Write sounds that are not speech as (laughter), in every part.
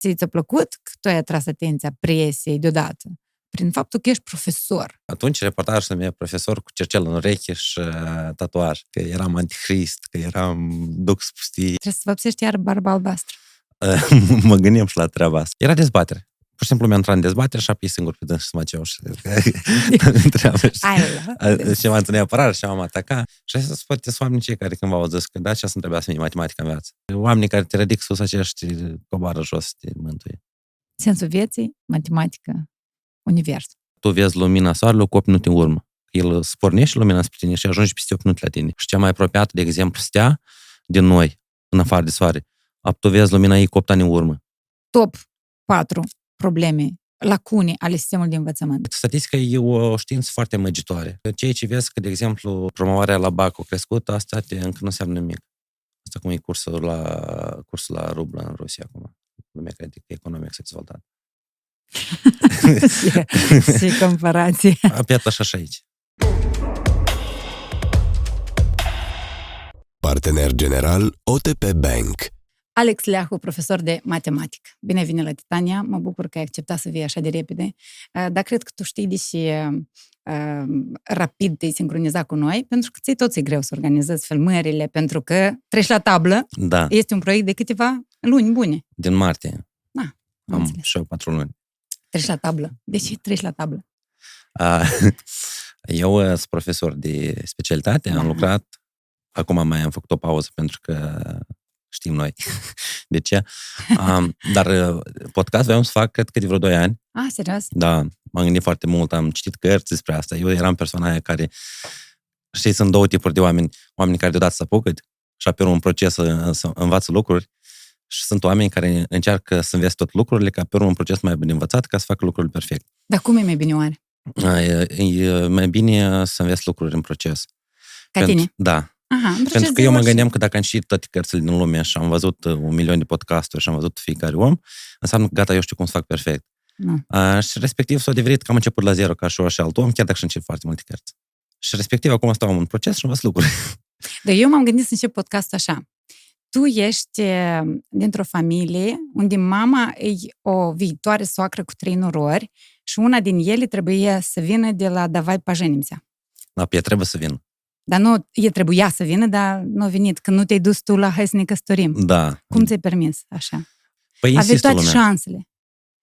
ți ți-a plăcut că tu ai atras atenția presiei deodată? Prin faptul că ești profesor. Atunci reportajul să mie profesor cu cercel în ureche și uh, tatuaj, că eram antichrist, că eram dux pustii. Trebuie să vopsești iar barba albastră. (laughs) mă gândeam și la treaba asta. Era dezbatere. Pur și simplu mi-a intrat în dezbatere și a pus singur pe dâns și mă ceau (laughs) și întreabă și Ai, și m-a întâlnit apărare și m-am atacat. Și astea sunt poate sunt oamenii cei care cândva au zis că da, ce să trebuia să fie matematică în viață. Oamenii care te ridic sus, acești coboară jos, te mântuie. sensul vieții, matematică, univers. Tu vezi lumina soarelui cu 8 minute în urmă. El spornește lumina spre tine și ajunge peste 8 minute la tine. Și cea mai apropiată, de exemplu, stea din noi, în afară de soare. Tu vezi lumina ei cu 8 ani în urmă. Top 4 probleme, lacune ale sistemului de învățământ. Statistica e o știință foarte măgitoare. Ceea ce vezi că, de exemplu, promovarea la BAC a crescut, asta te, încă nu înseamnă nimic. Asta cum e cursul la, cursul la rublă în Rusia acum. Lumea crede că economic s-a dezvoltat. (laughs) și comparație. (laughs) Apiat așa și aici. Partener general OTP Bank. Alex Leahu, profesor de matematică. Bine vine la Titania, mă bucur că ai acceptat să vii așa de repede. Uh, dar cred că tu știi, deși uh, rapid te-ai sincronizat cu noi, pentru că ți tot e greu să organizezi filmările, pentru că treci la tablă. Da, Este un proiect de câteva luni bune. din martie. Da, am Am înțeles. și eu patru luni. Treci la tablă. De ce treci la tablă? A, (laughs) Eu uh, sunt profesor de specialitate, am Aha. lucrat, acum mai am făcut o pauză pentru că știm noi (laughs) de ce. Um, dar uh, podcast vreau să fac, cred că de vreo 2 ani. Ah, serios? Da, m-am gândit foarte mult, am citit cărți despre asta. Eu eram persoana aia care, știi, sunt două tipuri de oameni. Oamenii care deodată se apucă și apoi un proces să, să învață lucruri și sunt oameni care încearcă să învețe tot lucrurile ca pe urmă un proces mai bine învățat ca să facă lucrurile perfect. Dar cum e mai bine oare? E, e mai bine să înveți lucruri în proces. Ca Pentru- tine? Da, Aha, în proces pentru că de eu mă orice. gândeam că dacă am citit toate cărțile din lume și am văzut uh, un milion de podcasturi și am văzut fiecare om, înseamnă că gata, eu știu cum să fac perfect. Nu. Uh, și respectiv s-a devenit că am început la zero ca și orice alt om, chiar dacă și încep foarte multe cărți. Și respectiv acum stau în proces și învăț lucruri. (laughs) Dar eu m-am gândit să încep podcastul așa. Tu ești e, dintr-o familie unde mama e o viitoare soacră cu trei norori și una din ele trebuie să vină de la Davai Pajenimsea. La pie trebuie să vin. Dar nu, e trebuia să vină, dar nu a venit, că nu te-ai dus tu la Hai să ne căsătorim. Da. Cum ți-ai permis așa? Păi Aveți insistă toate lumea. șansele.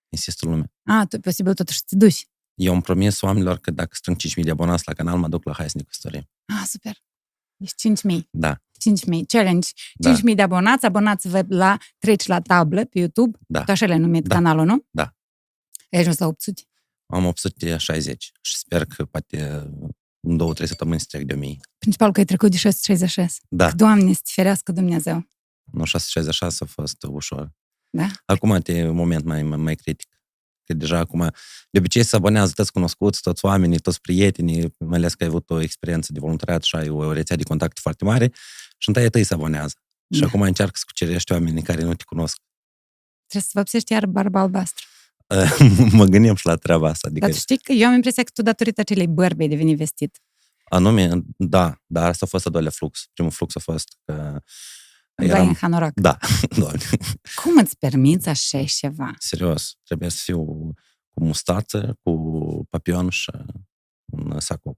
Insistă lumea. A, tu posibil totuși să te duci. Eu am promis oamenilor că dacă strâng 5.000 de abonați la canal, mă duc la Hai să ne căsătorim. Ah, super. Deci 5.000. Da, 5.000. Challenge. 5.000 Da. de abonați. Abonați-vă la Treci la tablă pe YouTube. da. Tu așa le-ai numit Da. canalul, nu? Da. Ai ajuns la 800. Am 860 și sper că poate în două, trei săptămâni să trec de 1000. Principal că ai trecut de 666. Da, Doamne, să te ferească Dumnezeu. nu 666 a fost ușor. Da? Acum e un moment mai, mai, mai critic. Că deja acum, de obicei se abonează toți cunoscuți, toți oamenii, toți prietenii, mai ales că ai avut o experiență de voluntariat și ai o rețea de contacte foarte mare și întâi tăi se abonează. Și Da. acum încearcă să cucerești oamenii care nu te cunosc. Trebuie să vopsești iar barba albastră. (laughs) mă gândeam și la treaba asta. Adică, Dar tu știi că eu am impresia că tu, datorită acelei bărbi, ai devenit vestit. anume, da, dar asta a fost a doilea flux. Primul flux a fost că Eram... în hanorac. Da, (laughs) doamne, Cum îți permiți așa ceva? serios. Trebuie să fiu cu mustață, cu papion și un sacou.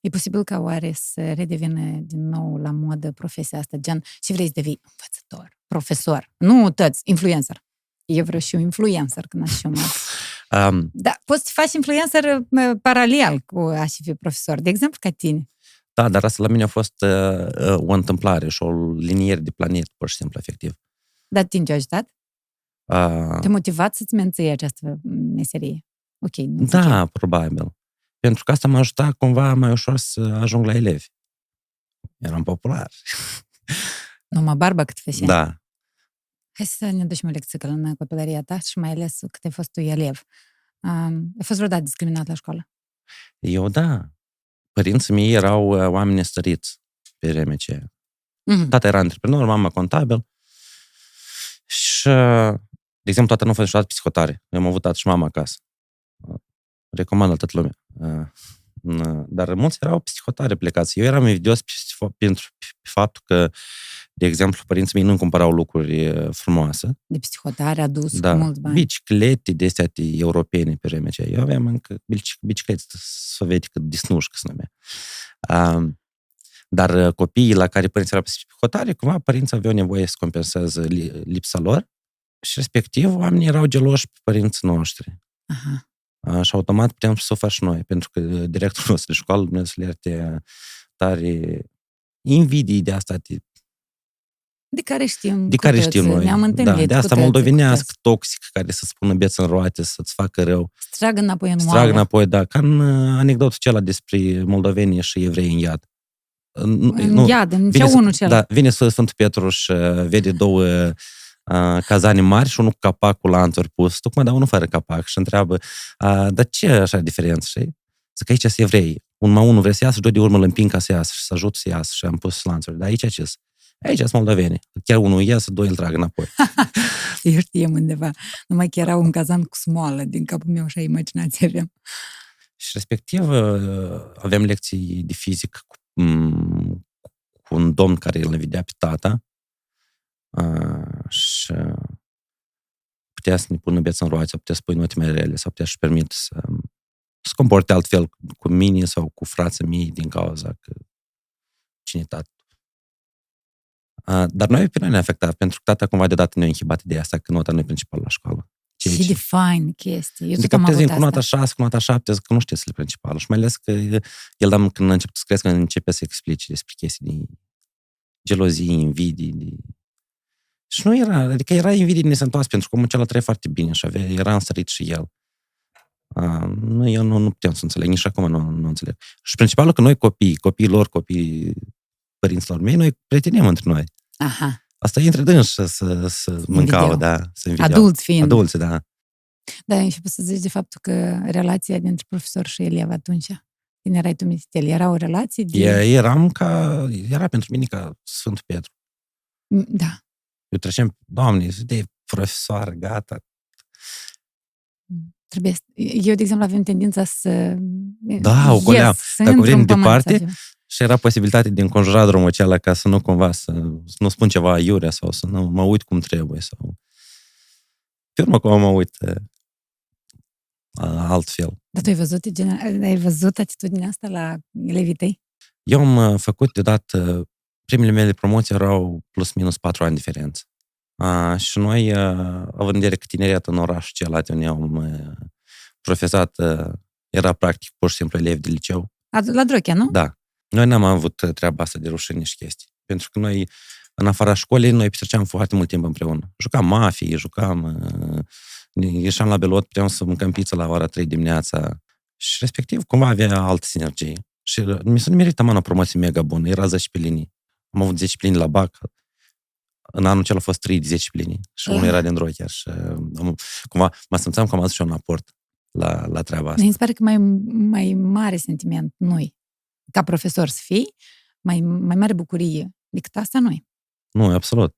E posibil ca oare să redevină din nou la modă profesia asta, gen, și vrei să devii învățător, profesor, nu toți, influencer. Eu vreau și eu influencer când aș fi mai. Um, Da, poți să faci influencer uh, paralel cu a și fi profesor. De exemplu, ca tine. Da, dar asta la mine a fost uh, uh, o întâmplare și o liniere de planet, pur și simplu, efectiv. Dar tine te-a ajutat? Uh, Te-a motivat să-ți menții această meserie? Ok. nu zic da, eu. probabil. Pentru că asta m-a ajutat cumva mai ușor să ajung la elevi. Eram popular. Numai barba cât fese. Da. Hai să ne ducem o lecție în copilăria ta și mai ales cât ai fost tu elev. Um, ai fost vreodată discriminat la școală? Eu, da. Părinții mei erau uh, oameni stăriți pe vremea aceea. Mm-hmm. Tata era antreprenor, mama contabil. Și, uh, de exemplu, tata nu a fost niciodată psihotare. Eu am avut tată și mama acasă. Uh, Recomand la toată lumea. Uh, uh, Dar mulți erau psihotare plecați. Eu eram invidios pe- pentru pe faptul că De exemplu, părinții mei nu-mi cumpărau lucruri uh, frumoase. De psihotare adus Da, cu mulți bani. biciclete de astea de europene pe vremea aceea. Eu aveam încă bici- biciclete sovietică, disnușcă se numea. Um, dar uh, copiii la care părinții erau pe hotare, cumva părinții aveau nevoie să compenseze li- lipsa lor și respectiv oamenii erau geloși pe părinții noștri. Aha. Uh, Și automat putem să o fac și noi, pentru că uh, directorul nostru de școală, Dumnezeu să le ierte, tare invidii de asta, de, De care știm de cu care toții, știm noi. Ne-am întâlnit da, de cu asta toții, moldovenească, cu toți. toxic, care să spună beță în roate, să-ți facă rău. Stragă înapoi în Strag oală. înapoi, da, ca în uh, anecdotul acela despre moldoveni și evrei în iad. Nu, În iad, în vine cea să- unul cel. Da, vine Sfântul Petru și uh, vede două uh, cazane mari și unul cu capac cu lanțuri pus, tocmai dar unul fără capac și întreabă, uh, dar ce așa diferență, știi? Zic, aici sunt evrei. Un mai unul vrea să iasă, doi de urmă îl împing ca să iasă și să ajut să iasă și am pus lanțuri. Dar aici ce sunt? Aici sunt moldoveni. Chiar unul iasă, doi îl trag înapoi. (laughs) Eu știam undeva. Numai că era un cazan cu smoală din capul meu, așa imaginație aveam. Și respectiv uh, avem lecții de fizică cu, m, cu un domn care îl vedea pe tata uh, și putea să ne pună beță în roate, sau putea să pui note mai rele, sau putea să-și permit să să comporte altfel cu mine sau cu frații mei din cauza că cine tată. Uh, dar noi pe noi ne-a afectat, pentru că tata cumva deodată ne-a inhibat ideea asta că nota nu e principală la școală. Ceea Și ce- de fain chestie. Eu de tot am captezi avut cu nota asta. 6, cu nota 7, zic că nu știți principalul. Și mai ales că el, am, când a început să crească, începe să explice despre chestii de gelozii, invidii. De... Și nu era, adică era invidii nesăntoase, pentru că omul acela trăia foarte bine și avea, era însărit și el. Uh, nu, eu nu, nu puteam să înțeleg, nici acum nu, nu înțeleg. Și principalul că noi copii, copiii lor, copiii părinților mei, noi prietenim între noi. Aha. Asta e între dânsi să, să, să mâncau, Invidiau. da, să invidiau. Adulți fiind. Adulți, da. Da, ai început să zici de faptul că relația dintre profesor și elev atunci, când erai tu mititel, era o relație de... E, eram ca, era pentru mine ca Sfântul Petru. Da. Eu treceam, doamne, de profesor, gata. Trebuie să... Eu, de exemplu, avem tendința să... Da, o goleam. să Dacă intru vrem în pământ, departe, să fiu. Și era posibilitatea de înconjura drumul acela ca să nu cumva să, să nu spun ceva iurea sau să nu mă uit cum trebuie. Sau... Pe urmă cum mă uit uh, altfel. Dar tu ai văzut, gen- ai văzut atitudinea asta la elevii tăi? Eu am uh, făcut deodată, primele mele promoții erau plus minus patru ani diferență. A, și noi, uh, având în vedere că tineriatul în orașul celălalt unde am uh, profesat, uh, era practic pur și simplu elevi de liceu, A, La Drochea, nu? Da. Noi n-am avut uh, treaba asta de rușine și chestii. Pentru că noi, în afara școlii, noi petreceam foarte mult timp împreună. Jucam mafie, jucam... uh, ne Ieșeam la belot, puteam să mâncăm pizza la ora 3 dimineața. Și respectiv, cumva avea altă sinergie. Și uh, mi s-a nimerit am o promoție mega bună. Era 10 pe linii. Am avut 10 pe linii la BAC. În anul acela a fost 3 de 10 pe linii. Și unul Ah. era din Drochea. Și uh, am- cumva mă simțeam că am adus și eu un aport la, la treaba asta. Mi se pare că mai, mai mare sentiment noi, ca profesor să fii, mai, mai mare bucurie decât asta noi. Nu, absolut.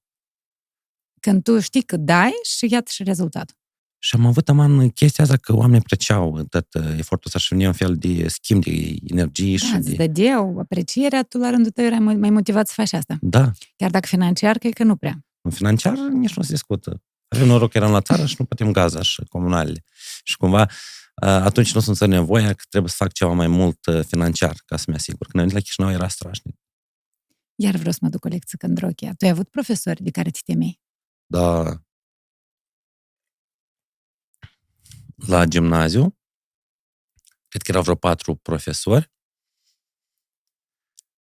Când tu știi că dai și iată și rezultatul. Și am avut aman chestia asta că oamenii apreciau tot uh, efortul ăsta și venea un fel de schimb de energie și Da, îți de... dădeau aprecierea, tu la rândul tău erai mai mai motivat să faci asta. Da, Chiar dacă financiar, cred că nu prea. în financiar nici nu se discută. Avem noroc că eram la țară și nu putem gaza și comunalele. Și cumva uh, atunci nu sunt nevoia că trebuie să fac ceva mai mult uh, financiar ca să-mi asigur. Când am venit la Chișinău era strașnic. Iar vreau să mă duc o lecție în Drochea. Tu ai avut profesori de care ți temei? Da. La gimnaziu, cred că erau vreo patru profesori,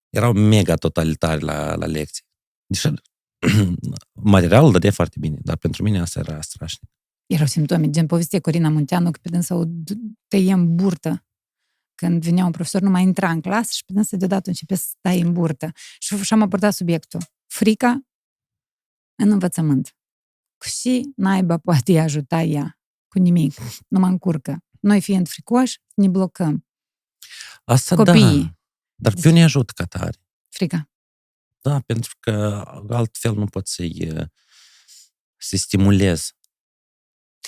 erau mega totalitari la, la lecții. Deși (clears throat) materialul dădea foarte bine, dar pentru mine asta era strașnic. Erau simptome, gen povestea Corina Munteanu, că pe dânsa o d- tăie în burtă. Când venea un profesor, nu mai intra în clasă și pe dânsa deodată începe să stai în burtă. Și, și am abordat subiectul. Frica în învățământ. Și naiba poate ajuta ea cu nimic. Nu mă încurcă. Noi fiind fricoși, ne blocăm. Asta Copiii. da, dar pe ne ajută ca tare. Frica. Da, pentru că altfel nu pot să-i uh, să stimulez.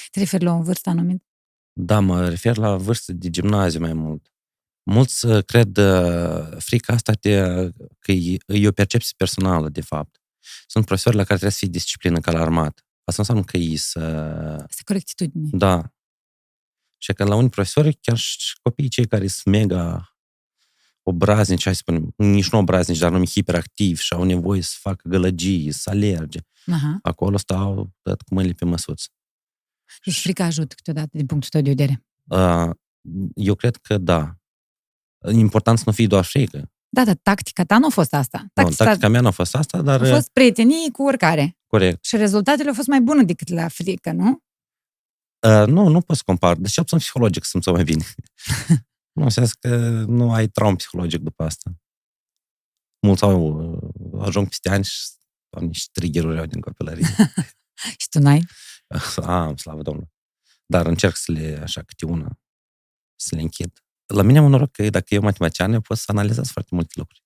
Te referi la o vârstă anumită? Da, mă refer la vârstă de gimnaziu mai mult. Mulți uh, cred uh, frica asta de, că e, e o percepție personală, de fapt. Sunt profesori la care trebuie să fie disciplină ca la armată. Asta înseamnă că ei să... Asta corectitudine. Da. Și că la unii profesori, chiar și copiii cei care sunt mega obraznici, hai să spunem, nici nu obraznici, dar numai hiperactivi și au nevoie să facă gălăgii, să alerge. Aha. Acolo stau dat cu mâinile pe măsuță. Și frica ajută câteodată din punctul tău de vedere. Uh, Eu cred că da. Important să nu fie doar frică. Da, dar tactica ta nu a fost asta. Nu, Tactica, tactica mea nu a fost asta, dar a fost prietenii cu oricare. corect. Și rezultatele au fost mai bune decât la frică, nu? Uh, nu, nu pot să compar. Deci cel puțin psihologic sunt mai bine. nu, înseamnă că nu ai traum psihologic după asta. Mulți au, uh, ajung peste ani și au niște triggeruri au din copilărie. (laughs) Și tu n-ai? (laughs) Am, slavă Domnului. Dar încerc să le, așa, câte una, să le închid. La mine am un noroc că dacă eu matematician, eu pot să analizez foarte multe lucruri.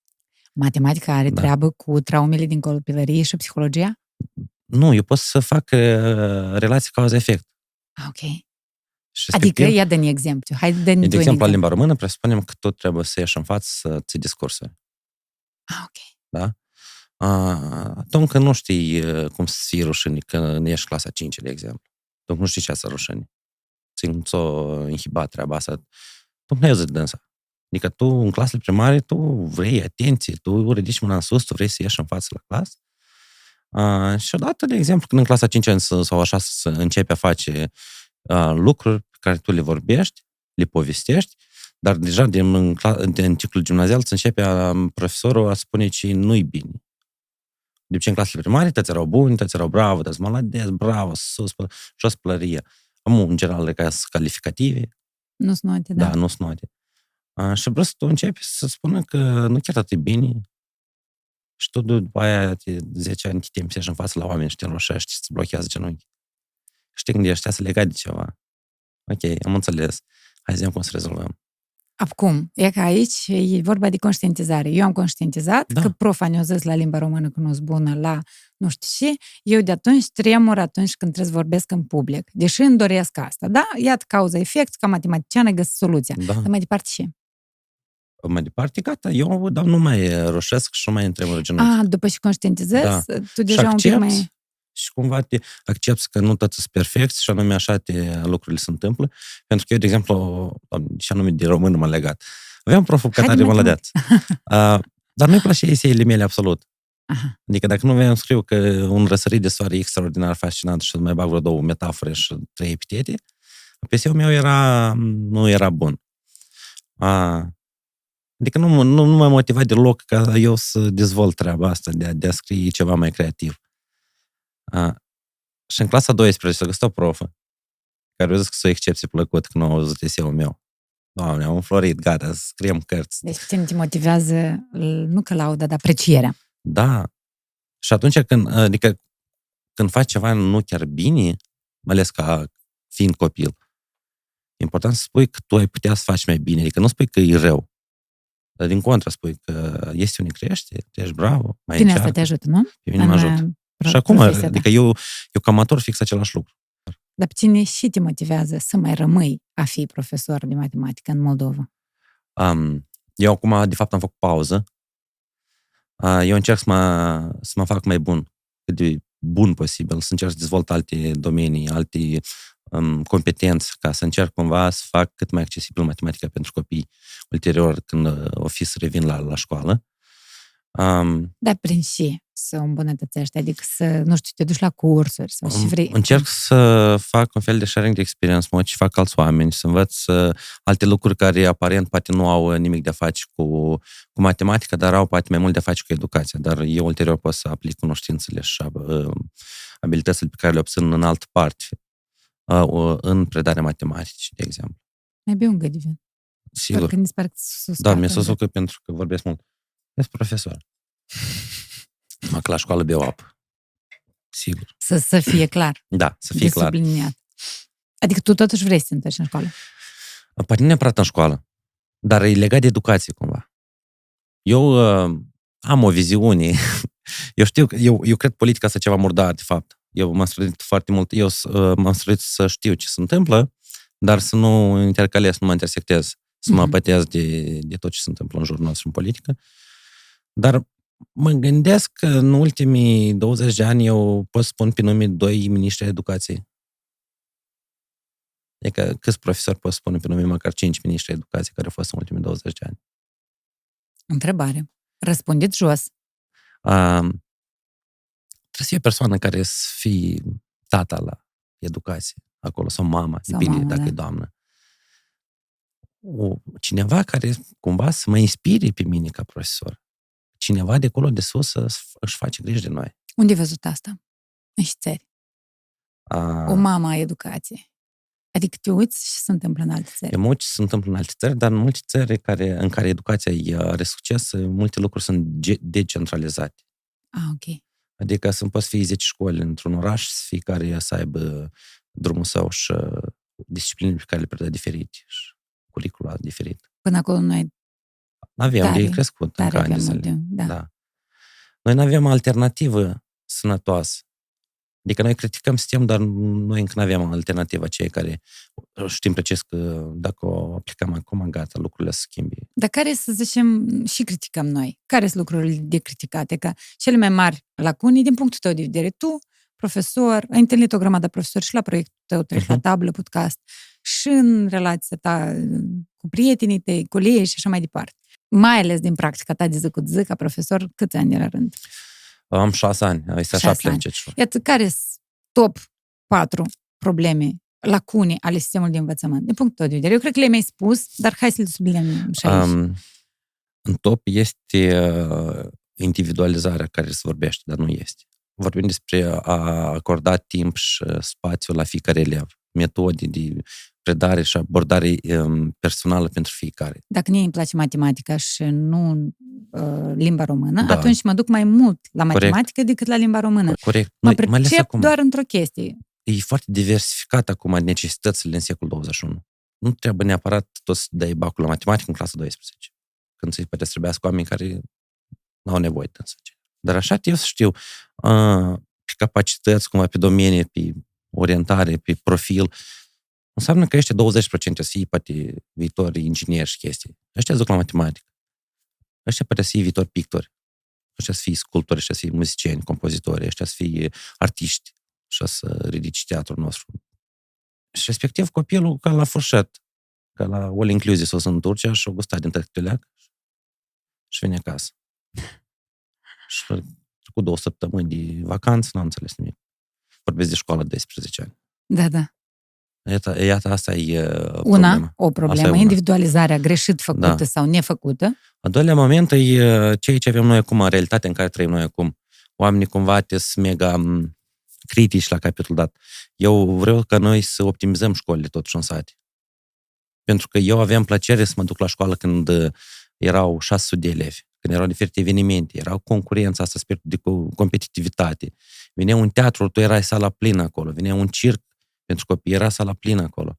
Matematica are Da. treabă cu traumele din copilărie și psihologia? Nu, eu pot să fac uh, relații cauza-efect. Ah, ok. Și Adică, respectiv, ia dă-ne exemplu. Hai, dă-ne de tu un exemplu, la exemplu. limba română, presupunem că tu trebuie să ieși în față să ții discursuri. Ah, ok. Da? Uh, tu încă nu știi uh, cum să fii rușine când ești clasa 5, de exemplu. Tu nu știi ce să rușine. Ți nu ți-o inhibat treaba asta. Tu nu ai de dânsa. Adică tu, în clasele primare, tu vrei atenție, tu ridici mâna în sus, tu vrei să ieși în față la clasă. Uh, și odată, de exemplu, când în clasa 5 ani să- sau așa să începi a face uh, lucruri pe care tu le vorbești, le povestești, dar deja din, în, cla- din ciclul gimnazial îți începe a, profesorul a spune ce nu-i bine. De obicei, în clasele primare, toți erau buni, toți erau bravo, toți malades, bravo, sus, pă- jos pălărie. Am în general ca calificative, Nu sunt note, da, da. nu sunt note. A, și vreau să tu începi să spună că nu chiar atât de bine și tu după aia de 10 ani te temi să ieși în față la oameni și te înroșești și îți blochează genunchi. Și te gândești, să legat de ceva. Ok, am înțeles. Hai să vedem cum să rezolvăm. Acum, e că aici e vorba de conștientizare. Eu am conștientizat Da. că profa ne-a zis la limba română că nu sunt bună la nu știu ce, eu de atunci tremur atunci când trebuie să vorbesc în public. Deși îmi doresc asta, da? Iată cauza-efect, ca matematiciană găsesc soluția. Da. Dar mai departe ce? Mai departe, gata, eu dar nu mai roșesc și nu mai întremur genunchi. A, după ce conștientizezi, Da. tu deja un pic accepti mai... și cumva te accepti că nu toți sunt perfecți și anume așa te, lucrurile se întâmplă. Pentru că eu, de exemplu, doamne, și anume de român m-am legat. Aveam un proful Hai de Cătare Mălădeaț. Uh, dar nu-i place eseile mele absolut. Aha. Adică dacă nu vreau scriu că un răsărit de soare e extraordinar fascinant și să mai bag vreo două metafore și trei epitete, eseul meu era, nu era bun. A, adică nu, mă- nu, nu m-a motivat deloc ca eu să dezvolt treaba asta de a, de a scrie ceva mai creativ. A, și în clasa 12 s-a găsit o profă care a zis că s-o excepție plăcut că nu au văzut eseul meu. Doamne, am înflorit, gata, scriem cărți. Deci pe tine te motivează, l- nu că lauda, dar aprecierea. Da. Și atunci când, adică, când faci ceva nu chiar bine, mai ales ca fiind copil, e important să spui că tu ai putea să faci mai bine, adică nu spui că e rău. Dar din contră spui că este unde crește, tu ești bravo, mai Bine, asta încearcă. te ajută, nu? Pe mine mă În, ajută. Uh, pro- Și acum, profesia ta. adică eu, eu ca amator fix același lucru. Dar pe tine și te motivează să mai rămâi a fi profesor de matematică în Moldova. Um, eu acum, de fapt, am făcut pauză. Uh, eu încerc să mă, să mă fac mai bun, cât de bun posibil, să încerc să dezvolt alte domenii, alte um, competențe, ca să încerc cumva să fac cât mai accesibil matematica pentru copii ulterior, când uh, o fi să revin la, la școală. Um, Dar prin și să o îmbunătățești, adică să, nu știu, te duci la cursuri sau și vrei... Încerc să fac un fel de sharing de experience, mă, ce fac alți oameni, să învăț uh, alte lucruri care aparent poate nu au uh, nimic de a face cu, cu matematica, dar au poate mai mult de a face cu educația. Dar eu ulterior pot să aplic cunoștințele și uh, abilitățile pe care le obțin în altă parte, uh, uh, în predarea matematicii, de exemplu. Mai bine un gât de vin. Sigur. Parcă mi se pare că sus Da, mi-e să că pentru că vorbesc mult. Ești profesor. (laughs) Mă, că la școală beau apă. Sigur. Să, să fie clar, (clears throat) Da, să de fie clar. subliniat. Adică tu totuși vrei să te întorci în școală. Poate nu neapărat în școală, dar e legat de educație cumva. Eu uh, am o viziune. (laughs) eu știu, că- eu, eu cred politica asta ceva murdar, de fapt. Eu m-am străduit foarte mult, eu uh, m-am străduit să știu ce se întâmplă, dar să nu intercalez, să nu mă intersectez, să mă Mhm. apătez de, de tot ce se întâmplă în jurul nostru în politică. Dar Mă gândesc că în ultimii 20 de ani eu pot spun pe nume doi miniștri ai educației. E că câți profesori pot spune pe nume măcar cinci miniștri ai educației care au fost în ultimii 20 de ani? Întrebare. Răspundeți jos. Um, trebuie să fie o persoană care să fie tata la educație acolo, sau mama, Sau depinde mamă, dacă da. e doamnă. O, cineva care cumva să mă inspire pe mine ca profesor. Cineva de acolo de sus să își face griji de noi. Unde ai văzut asta? În ce țări? A, O mamă a educației. Adică te uiți și se întâmplă în alte țări. E mult ce se întâmplă în alte țări, dar în multe țări care, în care educația e- are succes, multe lucruri sunt ge- decentralizate. Ah, ok. Adică să poți fi 10 școli într-un oraș, să fiecare să aibă drumul său și uh, disciplinele pe care le predă diferite și curicula diferit. Până acolo noi N-avem, Tare, de crescut în tare avem canizele. multe. Da. Da. Noi nu avem alternativă sănătoasă. Adică noi criticăm sistemul, dar noi încă nu avem alternativă cei care știm precis că dacă o aplicăm acum, gata, lucrurile se schimbi. Dar care, să zicem, și criticăm noi? Care sunt lucrurile de criticate? Că cele mai mari lacune, din punctul tău de vedere, tu, profesor, ai întâlnit o grămadă de profesori și la proiectul tău, treci la Mhm. tablă, podcast, și în relația ta cu prietenii tăi, colegi și așa mai departe. Mai ales din practica ta de zi cu zi, ca profesor, câți ani la rând? Am șase ani, este așa Șase plâng ani. ce știu. Iată, care sunt top 4 probleme, lacune ale sistemului de învățământ, din punctul tău de vedere? Eu cred că le-ai mai spus, dar hai să le subliniem și aici. Um, în top este uh, individualizarea care se vorbește, dar nu este. Vorbim despre a acorda timp și uh, spațiu la fiecare elev, metode de predare și abordare um, personală pentru fiecare. dacă mie îmi place matematica și nu uh, limba română, Da. atunci mă duc mai mult la matematică decât la limba română. Corect. Mă Mai, mai ales pricep acum. doar într-o chestie. e foarte diversificat acum necesitățile în secolul 21. Nu trebuie neapărat tot să dai bacul la matematică în clasa 12. Când se poate să trebuiască oameni care nu au nevoie de însă. Dar așa eu să știu, a, pe capacități, cumva pe domenii, pe orientare, pe profil, înseamnă că ăștia 20% să fie poate viitori ingineri și chestii. Ăștia duc la matematică. Ăștia poate să fie viitori pictori. Ăștia să fie sculptori, ăștia să fie muzicieni, compozitori, ăștia să fie artiști și să ridici teatrul nostru. Și respectiv copilul ca la furșet, ca la all inclusive sus în Turcia și o gustat din tăcteleac și vine acasă. Și cu două săptămâni de vacanță, n-am înțeles nimic. Vorbesc de școală de 12 ani. Da, da. Iată, iată asta e uh, Una, problema. o Asta e problemă, una. individualizarea greșit făcută Da. sau nefăcută. A doilea moment e uh, ceea ce avem noi acum, în realitatea în care trăim noi acum. Oamenii cumva te sunt mega m, critici la capitolul dat. Eu vreau ca noi să optimizăm școlile totuși în sate. Pentru că eu aveam plăcere să mă duc la școală când uh, erau 600 de elevi, când erau diferite evenimente, erau concurența asta, spiritul de co- competitivitate. Venea un teatru, tu erai sala plină acolo, venea un circ pentru copii, era sala plină acolo.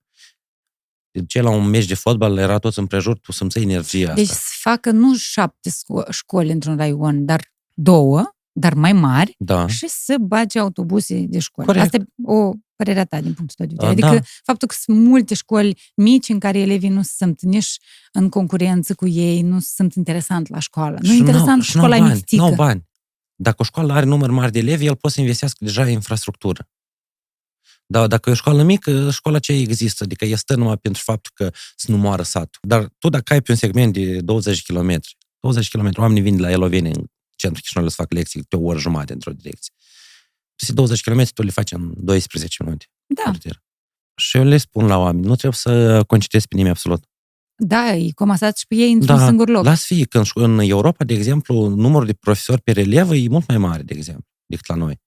Ce la un meci de fotbal era toți împrejur, tu simțeai energia asta. Deci să facă nu șapte sco- școli într-un raion, dar două, dar mai mari, Da. și să bage autobuse de școli. Corect. Asta e o părerea ta din punctul tău de vedere. A, Adică da. faptul că sunt multe școli mici în care elevii nu sunt nici în concurență cu ei, nu sunt interesant la școală. Nu e Și n-au- interesant și n-au școala bani, mitică. n-au bani. Dacă o școală are număr mare de elevi, el poate să investească deja în infrastructură. Dar dacă e o școală mică, școala ce există, adică e stă numai pentru faptul că să nu moară satul. Dar tu dacă ai pe un segment de 20 km, 20 km, oamenii vin de la Eloveni în centru Chișinău să fac lecții pe o oră jumătate într-o direcție. Peste 20 km tu le faci în 12 minute. Da, cartier. Și eu le spun la oameni, nu trebuie să concitezi pe nimeni absolut. da, e comasat și pe ei într-un Da, singur loc. Las fi, când șco- în Europa, de exemplu, numărul de profesori pe relevă e mult mai mare, de exemplu, decât la noi.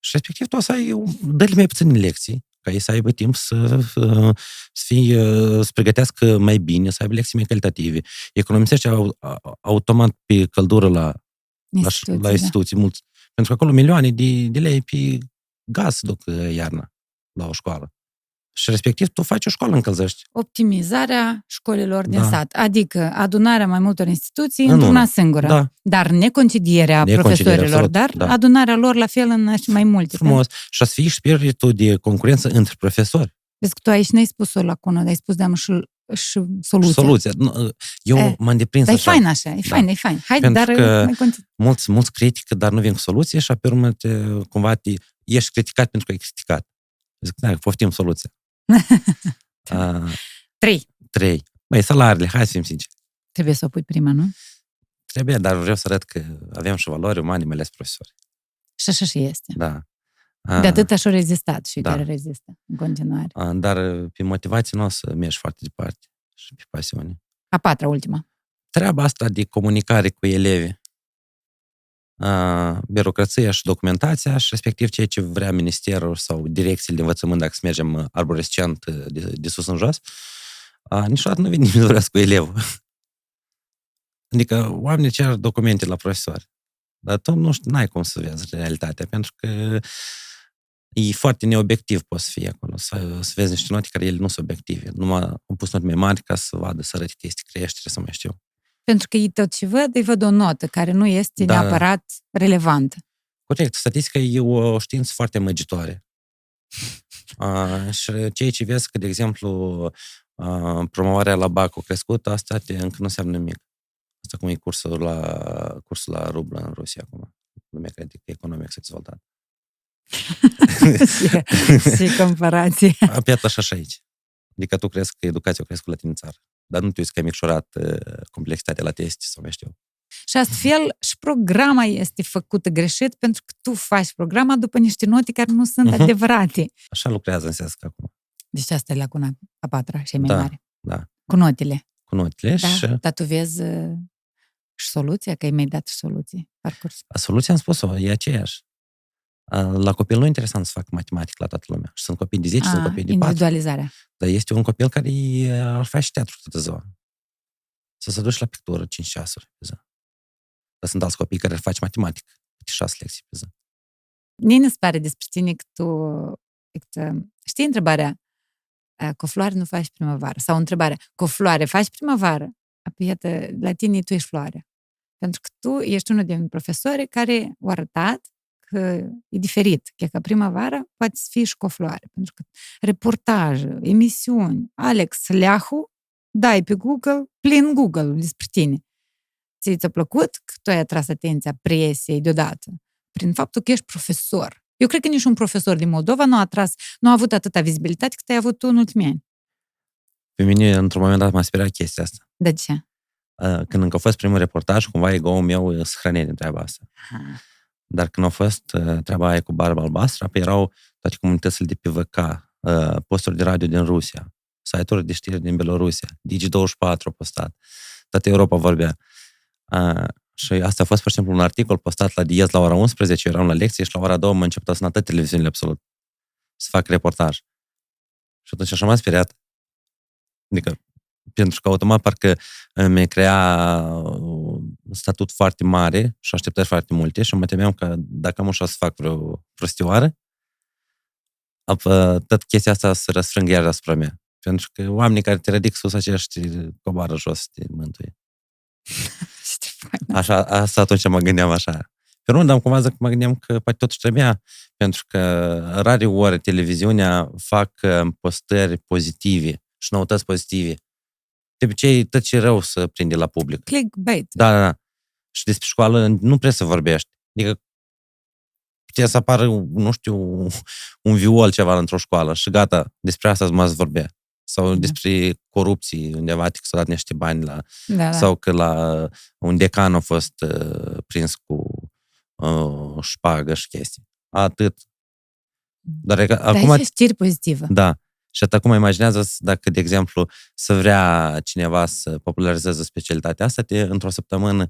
Și respectiv tu o să ai, dă mai puține lecții, ca ei să aibă timp să, să, fie, să pregătească mai bine, să aibă lecții mai calitative. Economisește au, a- automat pe căldură la, la, Instituții, la da. instituții mulți. Pentru că acolo milioane de, de lei pe gaz se duc uh, iarna la o școală. Și respectiv tu faci o școală încălzești. Optimizarea școlilor din Da. sat, adică adunarea mai multor instituții În într-una una. singură. Da, Dar neconcedierea Neconcedierea, profesorilor, absolut, dar da. adunarea lor la fel în mai multe. frumos. Și să fie spiritul de concurență între profesori. Vezi că tu aici n-ai spus o lacună, dar ai spus de și și soluția. Soluția. Nu, Eu E, m-am deprins Dar e așa. fain așa, e fain, e fain. Hai, Pentru dar că- mai continu. mulți, mulți critică, dar nu vin cu soluție și pe urmă te, cumva te, ești criticat pentru că ai criticat. Zic, da, poftim soluția. A, Trei. trei. Băi, salariile, hai să fim sinceri. Trebuie să o pui prima, nu? Trebuie, dar vreau să arăt că avem și valori umane, mai ales profesori. Și așa și este. Da. A, De atât așa au rezistat și Da. care rezistă în continuare. a, Dar pe motivație nu o să mergi foarte departe și pe pasiune. A patra, ultima. Treaba asta de comunicare cu elevii, a, birocrația și documentația și respectiv ceea ce vrea ministerul sau direcțiile de învățământ dacă să mergem uh, arborescent uh, de, de sus în jos, a, niciodată nu vine (laughs) nimeni să vorbească cu elevul. Adică oamenii cer documente la profesori. Dar tu nu știu, n-ai cum să vezi realitatea, pentru că e foarte neobiectiv poți să fie acolo, să, să vezi niște note care ele nu sunt obiective. Numai am pus note mai mari ca să vadă, să arăte că este creștere, să mai știu. Pentru că ei tot ce văd, îi văd o notă care nu este Da. neapărat relevantă. Corect, statistica e o știință foarte măgitoare. (laughs) Uh, și ceea ce vezi că, de exemplu, uh, promovarea la BAC a crescut, asta te, încă nu înseamnă nimic. Asta cum e cursul la, cursul la rublă în Rusia acum. Lumea crede că economic s-a dezvoltat. (laughs) și, și comparație. (laughs) Apiat așa și aici. Adică tu crezi că educația a crescut la tine în țară. Dar nu te uiți că ai micșorat uh, complexitatea la teste sau mai știu. Și astfel și programa este făcută greșit pentru că tu faci programa după niște note care nu sunt Mhm. adevărate. Așa lucrează în sens că acum. Deci asta e lacuna a patra și e mai Da, mare. da. Cu notele. Cu notele Da, și dar tu vezi uh, și soluția, că ai mai dat și soluții parcurs. Soluția, am spus-o, e aceeași. A, La copil nu e interesant să fac matematică la toată lumea. Și sunt copii de 10, sunt A, copii de 4. individualizarea. Dar este un copil care e- ar face și teatru toată ziua. Să se duci la pictură 5 ceasuri pe zi. Dar sunt alți copii care ar face matematică câte 6 lecții pe zi. Mie ne pare despre tine că tu, că, știi întrebarea, uh, cu floare nu faci primăvară? Sau întrebarea, cu floare faci primăvară? Apoi, iată, la tine tu ești floare. Pentru că tu ești unul din profesori care au arătat că e diferit. Că ca primăvară poate să fie și cu o floare. Pentru că reportaje, emisiuni, Alex Leahu, dai pe Google, plin Google despre tine. Ți ți-a plăcut că tu ai atras atenția presiei deodată? Prin faptul că ești profesor. Eu cred că nici un profesor din Moldova nu a atras, nu a avut atâta vizibilitate cât ai avut tu în ultimii ani. Pe mine, într-un moment dat, m-a speriat chestia asta. De ce? A, Când încă a fost primul reportaj, cumva ego-ul meu se hrănea din treaba asta. Dar când a fost uh, treaba aia cu barba albastră, apoi erau toate comunitățile de pe VK, uh, posturi de radio din Rusia, site-uri de știri din Belorusia, Digi24 a postat, toată Europa vorbea. Uh, și asta a fost, pur și simplu, un articol postat la Diez la ora 11, eu eram la lecție și la ora 2 m-a început să sună toate televiziunile absolut să fac reportaj. Și atunci așa m-am speriat. Adică, pentru că automat parcă mi crea un statut foarte mare și așteptări foarte multe și mă temeam că dacă am ușa să fac vreo prostioară, apă, tot chestia asta să răsfrângă iar asupra mea. Pentru că oamenii care te ridic sus, aceia te coboară jos, te mântuie. (laughs) Ce fain. Așa, asta atunci mă gândeam așa. Pe urmă, dar cumva zic, mă gândeam că poate totuși trebuia, pentru că rare ori televiziunea fac uh, postări pozitive și noutăți pozitive. De obicei, tot ce e rău să prinde la public. Clickbait. Da, da, da. Și despre școală nu prea să vorbești. Adică putea să apară, nu știu, un viol ceva într-o școală și gata, despre asta să mă vorbea. Sau Da. despre corupții, undeva că s-au dat niște bani la... Da, da. Sau că la un decan a fost uh, prins cu uh, șpagă și chestii. Atât. Dar e că Dar acum... e și știri pozitivă. Da. Și atât acum imaginează dacă, de exemplu, să vrea cineva să popularizeze specialitatea asta, te, într-o săptămână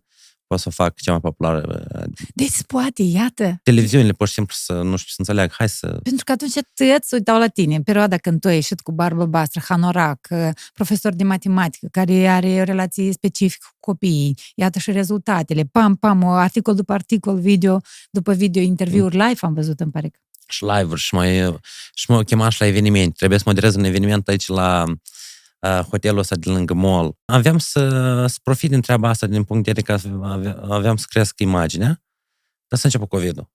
poți să o fac cea mai populară. Deci poate, iată, Televiziunile, pur și simplu, să, nu știu, să înțeleagă, hai să... pentru că atunci tăți se uitau la tine, în perioada când tu ai ieșit cu barbă bastră, hanorac, profesor de matematică, care are o relație specifică cu copiii, iată și rezultatele, pam, pam, articol după articol, video după video, interviuri live am văzut, îmi pare că. Și live-uri și mai, și mă chema și la eveniment. Trebuie să moderez un eveniment aici la uh, hotelul ăsta de lângă mall. Aveam să, să profit din treaba asta din punct de vedere că ave- aveam să cresc imaginea, dar să început COVID-ul.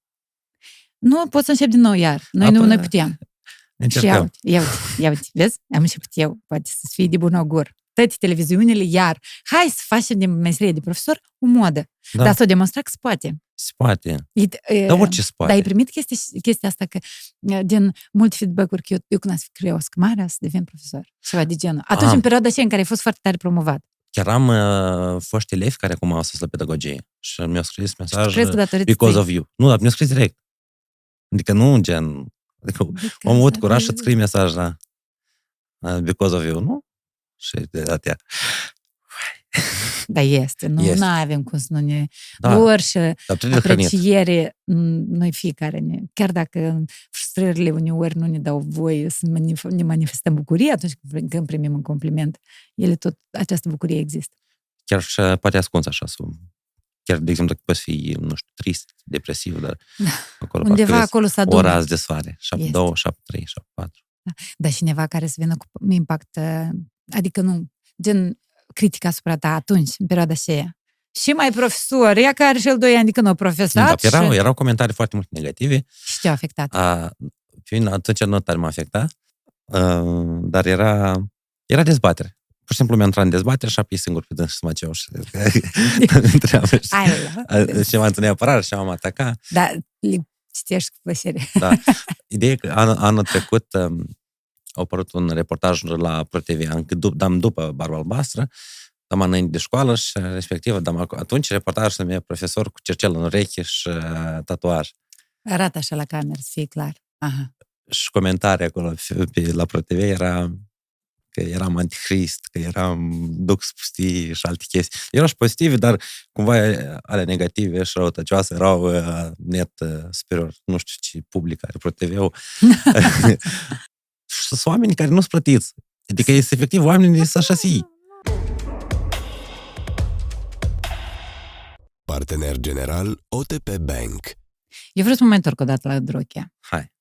Nu pot să încep din nou iar. Noi nu Apoi- noi puteam. Și ia Încercăm. uite, ia uite, ia uite, vezi? Am început eu, poate să fie de bun augur. Toate televiziunile, iar, hai să facem din meserie de profesor o modă. Da. Dar s-a demonstrat că se poate. Se poate. E, e, Dar orice se poate. Dar ai primit chestia, chestia asta că e, din multe feedback-uri că eu, eu când să creosc mare, să devin profesor. Ceva de genul. Atunci, Am. în perioada aceea în care ai fost foarte tare promovat. Chiar am uh, foști elevi care acum au sus la pedagogie și mi-au scris mesaj Crezi că datorită because ție? of you. Nu, dar mi-au scris direct. Adică nu gen... Adică am avut curaj să scrii mesaj, da. Uh, Because of you, nu? Și de data Da, este. Nu Este. avem cum să nu ne... Da, Orice dar trebuie hrănit. apreciere, m, noi fiecare ne... Chiar dacă frustrările uneori nu ne dau voie să manif- ne manifestăm bucurie atunci când- când primim un compliment, ele tot, această bucurie există. Chiar și uh, poate ascuns așa. Să, chiar, de exemplu, dacă poți fi, nu știu, trist, depresiv, dar (laughs) acolo Da. Undeva parcă vezi acolo să o adună. rază de soare. 7, Este. 2, 7, 3, 7, 4. Dar cineva care să vină cu impact, uh, adică nu, gen critica asupra ta atunci, în perioada aceea. Și mai profesor, ea care și el doi ani de când o profesat Da, erau, și, erau comentarii foarte mult negative. și te-au afectat. A, pe mine atunci nu tare m-a afectat, a, dar era, era dezbatere. Pur și simplu mi-am intrat în dezbatere și apoi singur pe dâns și să mă ceau (laughs) și întreabă. și- Ai, a, Și m-a întâlnit apărat și m-am atacat. dar le citești cu plăcere. Da. Ideea e că anul, anul trecut um, a apărut un reportaj la ProTV, încă dup, dam după Barba Albastră, dam înainte de școală și respectiv, dam ac- atunci reportajul se numea profesor cu cercel în ureche și uh, tatuaj. Arată așa la cameră, să fie clar. Aha. și comentarii acolo pe, pe, la ProTV era că eram antichrist, că eram dux pustii și alte chestii. Erau și pozitive, dar cumva ale negative și răutăcioase erau uh, net uh, superior. Nu știu ce public are ProTV-ul. (laughs) și sunt oameni care nu sunt plătiți. Adică este efectiv oamenii să așa fi. Partener general OTP Bank. Eu vreau să mă mai întorc o dată la Drochea. Hai.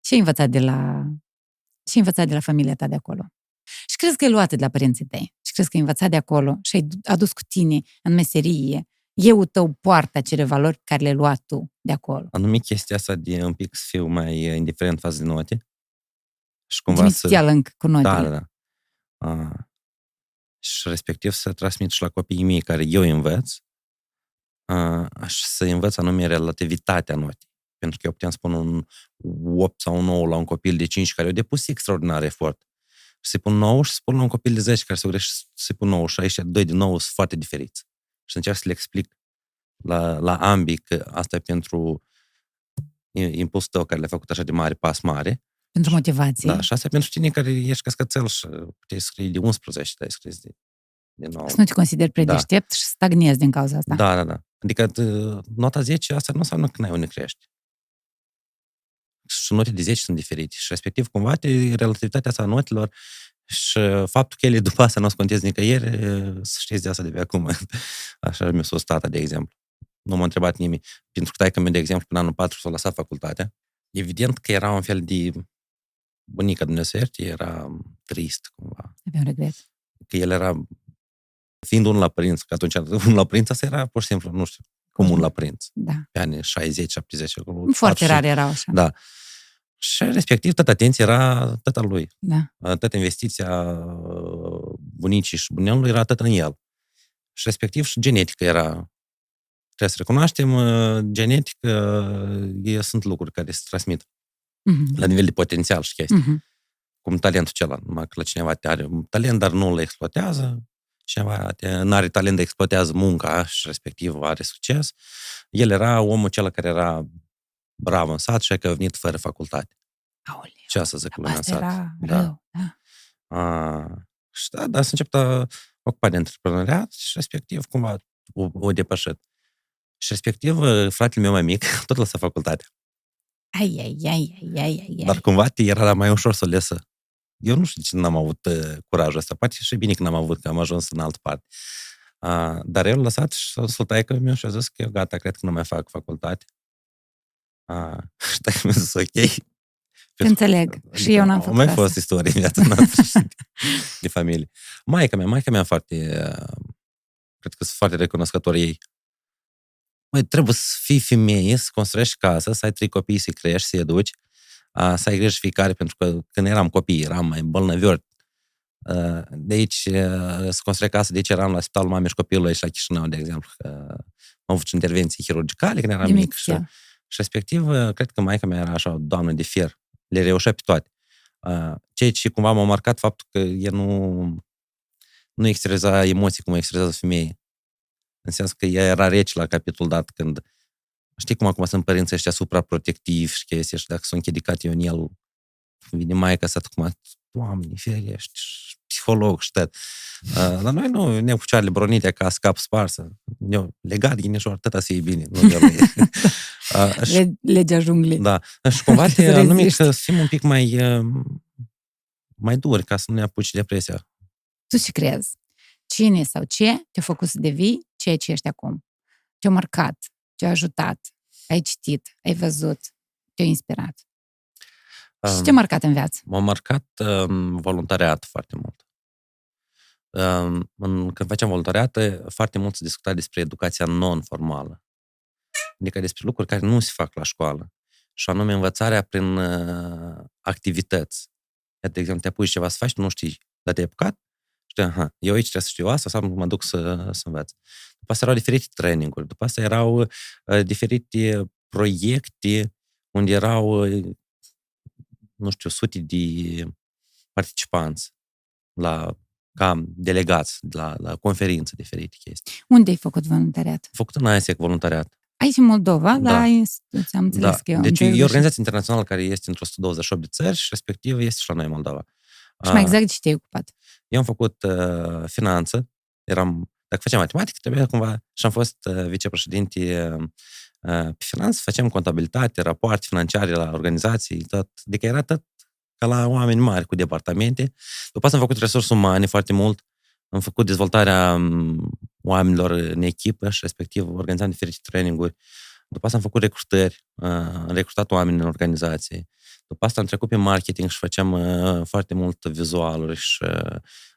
Ce ai învățat de la... Ce ai învățat de la familia ta de acolo? Și crezi că ai luat de la părinții tăi? Și crezi că ai învățat de acolo și ai adus cu tine în meserie eu tău poartă acele valori pe care le-ai luat tu de acolo? Anume chestia asta de un pic să fiu mai uh, indiferent față de note. Și cumva să... Cumva încă cu noi. Da, da, da. A, și respectiv să transmit și la copiii mei care eu îi învăț a, și să învăț anume relativitatea notei. Pentru că eu puteam spune un 8 sau un 9 la un copil de 5 care a depus extraordinar efort. Și să-i pun 9 și să spun la un copil de 10 care s-a greșit să-i pun 9 și aici doi din 9 sunt foarte diferiți. Și încerc să le explic la, la ambii că asta e pentru impulsul tău care le-a făcut așa de mare pas mare Pentru motivație. da, și asta e pentru tine care ești cascățel și puteai scrie de 11, dar ai scris de, de 9. Să nu te consideri prea Da. deștept și stagnezi din cauza asta. Da, da, da. Adică t- nota 10, asta nu înseamnă că n-ai unde crești. Și note de 10 sunt diferite. Și respectiv, cumva, te, relativitatea asta a notelor și faptul că ele după asta nu o să contezi nicăieri, să știți de asta de pe acum. (laughs) Așa mi-a spus tata, de exemplu. Nu m-a întrebat nimeni. Pentru că taică meu, de exemplu, până anul 4 s-a lăsat facultatea. Evident că era un fel de bunica Dumnezeu, ierte, era trist cumva. Avem regret. Că el era, fiind unul la părinți, că atunci (laughs) unul la părinți, asta era pur și simplu, nu știu, comun la părinți. Da. Pe anii 60-70 acolo. Foarte 40. rar erau așa. Da. Și respectiv, toată atenția era tot al lui. Da. Toată investiția bunicii și bunelului era tot în el. Și respectiv și genetica era trebuie să recunoaștem, uh, genetică, e, sunt lucruri care se transmit Mhm. la nivel de potențial și chestii. Mhm. Cum talentul acela, numai că la cineva te are un talent, dar nu îl exploatează, cineva nu are talent, dar exploatează munca și respectiv are succes. El era omul acela care era brav în sat și că a venit fără facultate. Aoleu. Ce asta zic lumea în Asta sat? era Da. rău. Da. A, și da, dar să încep a ocupa de antreprenoriat și respectiv cumva o, o depășit. Și respectiv, fratele meu mai mic, (laughs) tot lăsa facultatea. Ai, ai, ai, ai, ai, ai, ai. Dar cumva te era mai ușor să o lesă. Eu nu știu de ce n-am avut uh, curajul ăsta. Poate și bine că n-am avut, că am ajuns în altă parte. Uh, dar eu l-am lăsat și s-a consultat că mi-a și a zis că eu gata, cred că nu mai fac facultate. Uh, (laughs) și taică mi-a zis ok. Te înțeleg. Și eu n-am Au făcut mai asta. fost istorie în viața (laughs) noastră și de, de familie. Maica mea, maica mea foarte, uh, cred că sunt foarte recunoscători ei. Măi, trebuie să fii femeie, să construiești casă, să ai trei copii, să-i crești, să-i educi. uh, să ai grijă fiecare, pentru că când eram copii, eram mai bolnăviori. Uh, de aici uh, să construi casă, de aici eram la spitalul mamei și copilului și la Chișinău, de exemplu. Uh, am avut intervenții chirurgicale când eram mic. Și, și respectiv, uh, cred că maica mea era așa o doamnă de fier. Le reușea pe toate. Uh, ceea ce cumva m-a marcat faptul că el nu, nu exterioriza emoții cum exteriorizează femeie. În sens că ea era rece la capitolul dat când știi cum acum sunt părinții ăștia supraprotectivi și chestii și dacă sunt închedicat eu în el, vine maica să acum, Doamne, ferești, psiholog și tot. Uh, dar noi nu ne cu cearele bronite ca scap sparsă. Eu, legat ghinișor, tăta să fie bine. Nu uh, Legea junglei. Da. Și cumva (laughs) te numit să fim un pic mai, uh, mai duri ca să nu ne apuci depresia. Tu ce crezi? Cine sau ce te-a făcut să devii ceea ce ești acum? Te-a marcat, te-a ajutat, ai citit, ai văzut, te-a inspirat. Și ce te-a marcat în viață? M-a marcat um, voluntariat foarte mult. Um, când facem voluntariat, foarte mult se discuta despre educația non-formală. Adică despre lucruri care nu se fac la școală. Și anume învățarea prin uh, activități. De exemplu, te apuci ceva să faci, tu nu știi, dar te-ai apucat și te, aha, eu aici trebuie să știu asta sau mă duc să, să învăț. După asta erau diferite traininguri, după asta erau uh, diferite proiecte unde erau, uh, nu știu, sute de participanți la ca delegați la, la conferințe diferite chestii. Unde ai făcut voluntariat? Am făcut în ASEC voluntariat. Aici în Moldova, da. la instituție, am înțeles da. că eu Deci e o organizație internațională care este într-o 128 de țări și respectiv este și la noi în Moldova. Și mai exact de ce te-ai ocupat? Eu am făcut uh, finanță, eram, dacă făceam matematică, trebuia cumva, și am fost uh, vicepreședinte uh, pe finanță, facem contabilitate, rapoarte financiare la organizații, tot, adică era tot ca la oameni mari cu departamente. După asta am făcut resurse umane foarte mult, am făcut dezvoltarea oamenilor în echipă și respectiv organizam diferite traininguri. După asta am făcut recrutări, am recrutat oameni în organizație. După asta am trecut pe marketing și făceam foarte mult vizualuri și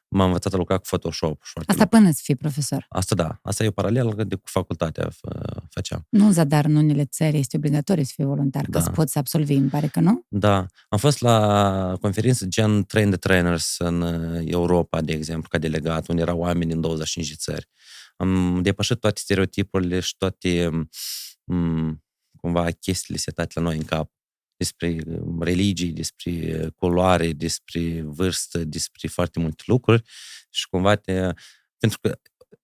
m-am învățat a lucra cu Photoshop. Asta mult. până să fii profesor? Asta da. Asta e o paralel de cu facultatea făceam. Nu, zadar în unele țări este obligatoriu să fii voluntar, da. ca să poți să absolvi, îmi pare că nu? Da. Am fost la conferință gen Train the Trainers în Europa, de exemplu, ca delegat, unde erau oameni din 25 de țări. Am depășit toate stereotipurile și toate m- cumva chestiile setate la noi în cap despre um, religii, despre culoare, despre vârstă, despre foarte multe lucruri și cumva te... Pentru că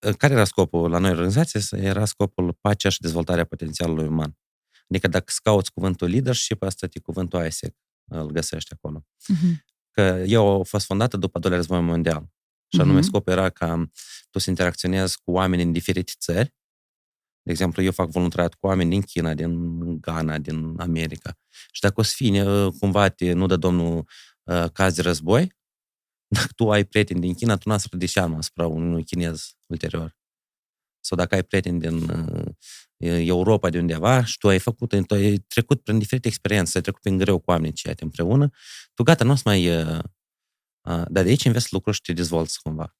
uh, care era scopul la noi organizație? Era scopul pacea și dezvoltarea potențialului uman. Adică dacă scauți cuvântul leadership, asta e cuvântul ISEC, îl găsești acolo. Uh-huh. Că eu a fost fondată după al doilea război mondial. Și anume uh-huh. scopul era ca tu să interacționezi cu oameni în diferite țări de exemplu, eu fac voluntariat cu oameni din China, din Ghana, din America. Și dacă o să fie cumva te nu dă domnul uh, caz de război, (laughs) dacă tu ai prieteni din China, tu n să de seama asupra unui chinez ulterior. Sau dacă ai prieteni din uh, Europa de undeva și tu ai făcut, tu ai trecut prin diferite experiențe, ai trecut prin greu cu oamenii ce împreună, tu gata, nu o să mai... Uh, uh, dar de aici investi lucruri și te dezvolți cumva.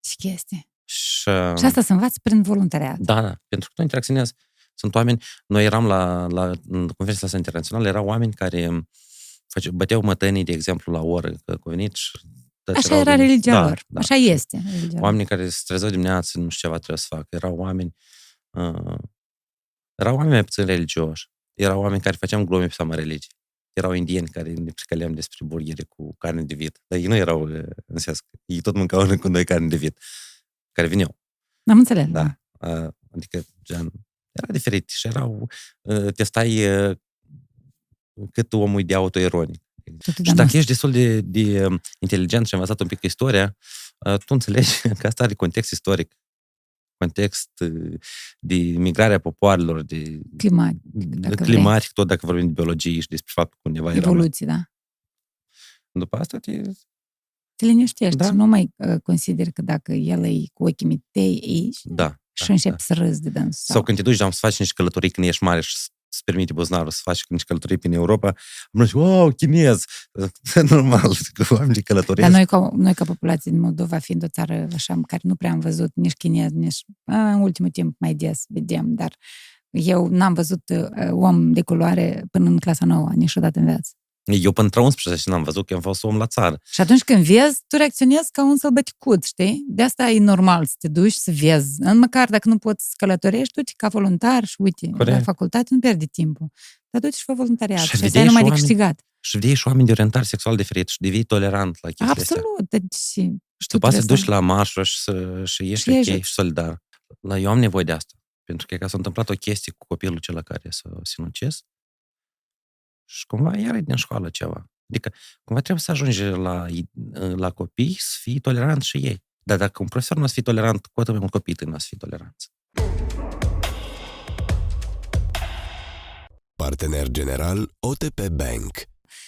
Ce chestie. Și, și asta se învață prin voluntariat. Da, da, pentru că tu interacționezi. Sunt oameni, noi eram la, la conferința asta internațională, erau oameni care face, băteau mătănii, de exemplu, la oră, că venit și Așa era religia da, lor. Da. Așa este. Religia Oamenii care se trezeau dimineața, nu știu ceva trebuie să facă. Erau oameni, uh, erau oameni mai puțin religioși. Erau oameni care făceam glume pe seama religie. Erau indieni care ne precăleam despre burgere cu carne de vit. Dar ei nu erau, în sens, ei tot mâncau cu noi carne de vit care vineau. Am înțeles. Da. da. Adică, gen, era diferit și erau, te stai cât omul de autoironic. Și dacă ești destul de, de inteligent și ai învățat un pic istoria, tu înțelegi (laughs) că asta are context istoric, context de migrarea popoarelor, de climatic, de climatic tot dacă vorbim de biologie și despre faptul că undeva Evoluție, da. După asta te te liniștești da? și nu mai uh, consideri că dacă el e cu ochii tăi aici da, și da, începi da. să râzi de dânsul. Sau, sau când te duci, am să faci niște călătorii când ești mare și îți permite buzunarul să faci niște călătorii prin Europa, am zis, wow, chinez! (laughs) Normal, că oamenii călătoresc. Dar noi ca, noi ca populație din Moldova, fiind o țară așa care nu prea am văzut nici chinez, nici a, în ultimul timp mai des vedem, dar eu n-am văzut uh, om de culoare până în clasa nouă, niciodată în viață. Eu până între 11 n-am văzut că am fost om la țară. Și atunci când vezi, tu reacționezi ca un sălbăticut, știi? De asta e normal să te duci să vezi. În măcar dacă nu poți să călătorești, du ca voluntar și uite, Corect. la facultate nu pierde timpul. Dar du și fă voluntariat. Și Și, vedeai asta e numai și de oameni- câștigat. Și vii și oameni de orientare sexual diferit și devii tolerant la chestiile astea. Absolut. Deci, Și tu poți să trebuie duci la marșuri și, să, și ești Și ok ajuți. și solidar. La eu am nevoie de asta. Pentru că ca s-a întâmplat o chestie cu copilul acela care s-a sinucis și cumva iar e din școală ceva. Adică cumva trebuie să ajungi la, la copii să fii tolerant și ei. Dar dacă un profesor nu o să fie tolerant, cu atât mai mult copiii tăi nu o să fie toleranți. Partener general OTP Bank.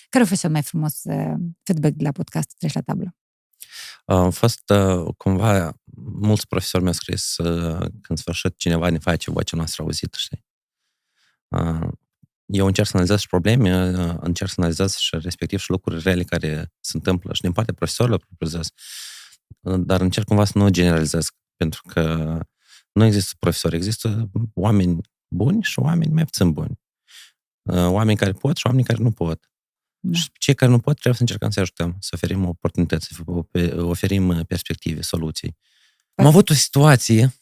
Care a fost cel mai frumos uh, feedback de la podcast Treci la tablă? Am fost uh, cumva, mulți profesori mi-au scris uh, când sfârșit cineva ne face vocea noastră auzită, știi? Uh, eu încerc să analizez și probleme, uh, încerc să analizez și respectiv și lucruri reale care se întâmplă și din partea profesorilor propriu-zis, uh, dar încerc cumva să nu generalizez, pentru că nu există profesori, există oameni buni și oameni mai puțin buni. Uh, Oameni care pot și oameni care nu pot. Da. Și cei care nu pot, trebuie să încercăm să ajutăm, să oferim oportunități, să oferim uh, perspective, soluții. Am avut o situație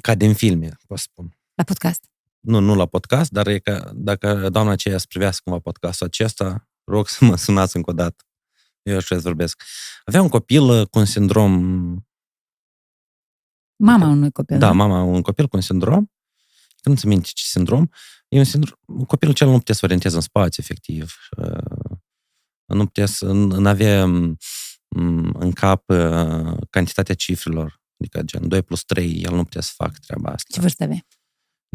ca din filme, pot să spun. La podcast. Nu, nu la podcast, dar e că dacă doamna aceea să privească cumva podcastul acesta, rog să mă sunați încă o dată. Eu așa să vorbesc. Avea un copil uh, cu un sindrom Mama unui copil. Da, nu? mama, un copil cu un sindrom, că nu-ți minte ce sindrom, e un sindrom, copilul cel nu putea să orienteze în spațiu, efectiv. Uh, Nu putea să, nu avea m, în cap uh, cantitatea cifrelor, adică gen 2 plus 3, el nu putea să facă treaba Ce asta. vârstă avea?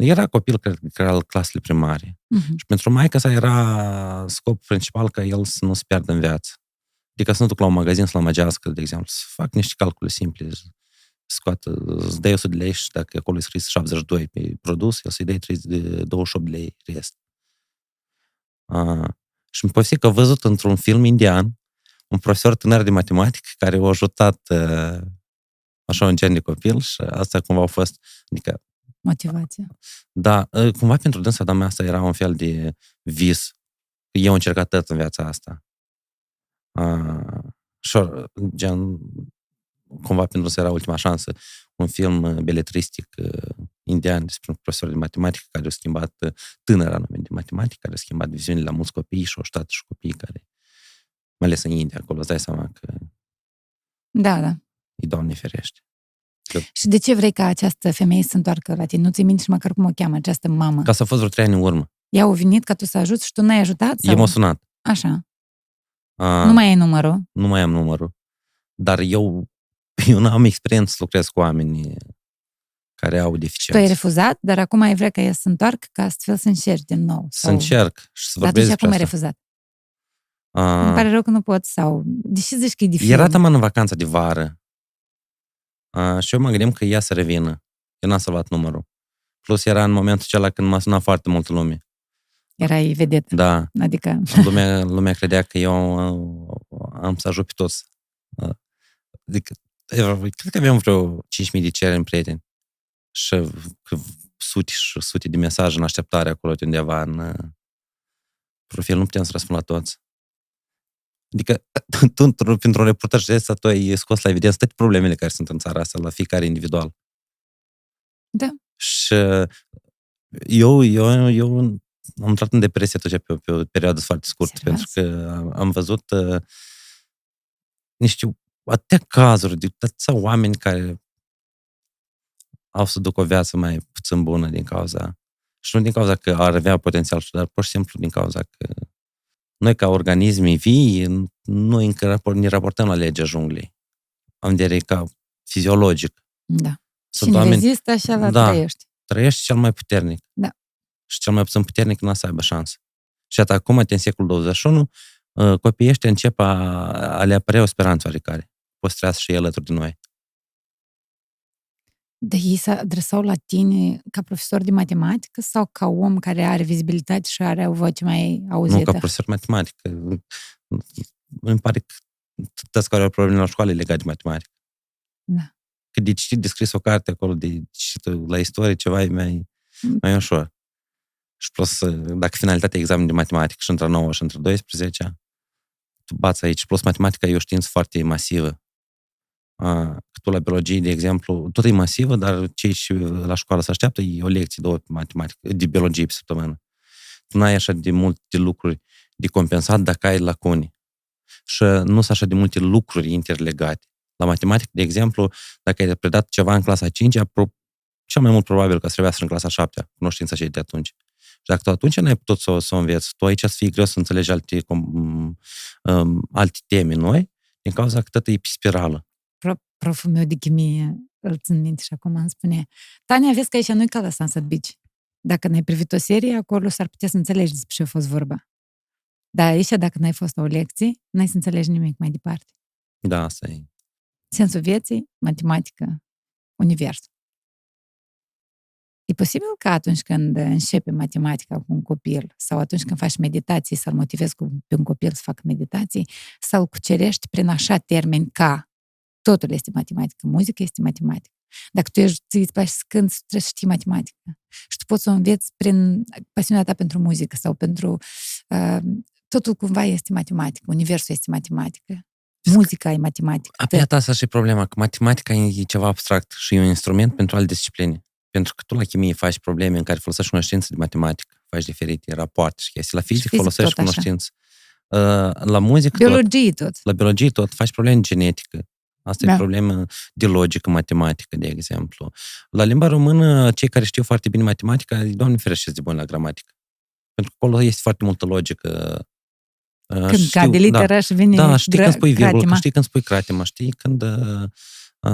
Era copil care era la clasele primare. Mhm. Și pentru maica sa era scopul principal ca el să nu se piardă în viață. Adică să nu duc la un magazin să-l amăgească, de exemplu, să fac niște calcule simple, să scoată, îți dai 100 de lei și dacă acolo e scris 72 pe produs, el să-i dai 30 de 28 de lei rest. A, și îmi povesti că a văzut într-un film indian un profesor tânăr de matematică care a ajutat uh, așa un gen de copil și asta cumva a fost, adică Motivație. da, ă, cumva pentru dânsa, dar asta era un fel de vis. Eu am încercat tot în viața asta. Uh, și gen, cumva pentru dânsa era ultima șansă. Un film uh, beletristic uh, indian despre un profesor de matematică care a schimbat, uh, tânăr anume de matematică, care a schimbat viziunile la mulți copii și au stat și copii care, mai ales în India, acolo, îți dai seama că Da, da. îi Doamne ferește. Și de ce vrei ca această femeie să se întoarcă la tine? Nu ți minte și măcar cum o cheamă această mamă? Ca să a fost vreo trei ani în urmă. Ea a venit ca tu să ajuți și tu n-ai ajutat? Eu m-a sunat. Așa. Uh, Nu mai ai numărul? nu mai am numărul. Dar eu, (laughs) eu nu am experiență să lucrez cu oameni care au Tu ai deficiențe. refuzat, dar acum ai vrea ca ea să se întoarcă ca astfel să încerci din nou. Să încerc și să Dar vorbesc atunci acum ai despre refuzat. asta. Îmi Uh, pare rău că nu pot sau... Deși zici că e dificil. era taman în vacanța de vară. Uh, și eu mă gândeam că ea să revină. Eu n-am salvat numărul. Plus era în momentul acela când m-a sunat foarte multă lume. Erai vedetă. Da, Adică... lumea, lumea credea că eu uh, am să ajut pe toți. Uh, Adică, eu cred că aveam vreo 5.000 de cereri în prieteni. Și că sute și sute de mesaje în așteptare acolo de undeva în uh, profil. Nu puteam să răspund la toți. Adică, (laughs) tu, într- pentru un reportaj de asta, tu ai scos la evidență toate problemele care sunt în țara asta, la fiecare individual. Da. Și uh, eu, eu, eu am intrat în depresie atunci pe, pe o perioadă foarte scurtă, Serios? pentru că am, am văzut uh, niște atâtea cazuri de atâția oameni care au să ducă o viață mai puțin bună din cauza și nu din cauza că ar avea potențial, dar pur și simplu din cauza că noi ca organismi vii, noi încă rapor- ne raportăm la legea junglei. Am de vedere ca fiziologic. Da. Sunt Cine oameni, rezistă, așa la Da. trăiești. trăiește cel mai puternic. Da. Și cel mai puțin puternic nu o să aibă șansă. Și atât acum, în secolul 21, uh, copiii ăștia încep a, a le apărea o speranță oarecare. Poți să trăiască și el alături de noi. Dar ei se adresau la tine ca profesor de matematică sau ca om care are vizibilitate și are o voce mai auzită? Nu ca profesor matematică. Îmi pare că toți care au probleme la școală e legat de matematică. Da. Că de citit, de scris o carte acolo, de citit la istorie, ceva e mai, mai ușor. Și plus, dacă finalitatea examenului de matematică și între 9 și între 12, tu bați aici. Plus, matematica e o știință foarte masivă. A, tu la biologie, de exemplu, tot e masivă, dar cei și la școală se așteaptă, e o lecție, două matematică, de biologie pe săptămână. Tu n-ai așa de multe lucruri de compensat dacă ai lacune. Și nu sunt așa de multe lucruri interlegate. La matematică, de exemplu, dacă ai predat ceva în clasa 5 cel mai mult probabil că să în clasa 7 cunoștința cei de atunci. Și dacă tu atunci n-ai putut să, să o înveți, tu aici să fie greu să înțelegi alte, um, um, alte teme noi, din cauza că tot e pe spirală. Pro, proful meu de chimie îl țin minte și acum îmi spune Tania, vezi că aici nu-i ca la Sunset Beach. Dacă n-ai privit o serie, acolo s-ar putea să înțelegi despre ce a fost vorba. Dar aici, dacă n-ai fost o lecție, n-ai să înțelegi nimic mai departe. Da, asta e. Sensul vieții, matematică, univers. E posibil că atunci când începe matematica cu un copil sau atunci când faci meditații să-l motivezi pe un copil să facă meditații, să-l cucerești prin așa termeni ca totul este matematică, muzica este matematică. Dacă tu ești, îți place să cânti, trebuie să știi matematică. Și tu poți să o înveți prin pasiunea ta pentru muzică sau pentru... Uh, totul cumva este matematică, universul este matematică. Muzica e matematică. Apoi asta și problema, că matematica e ceva abstract și e un instrument pentru alte discipline. Pentru că tu la chimie faci probleme în care folosești cunoștințe de matematică, faci diferite rapoarte și chestii. La fizică folosești cunoștințe. Uh, la muzică biologie tot, tot. La biologie tot. Faci probleme genetică. Asta da. e problemă de logică matematică, de exemplu. La limba română, cei care știu foarte bine matematica, doamne ferește de buni la gramatică. Pentru că acolo este foarte multă logică. Uh, când știu, cade litera da, și vine Da, știi când spui virgulă, știi când spui cratima, știi când uh,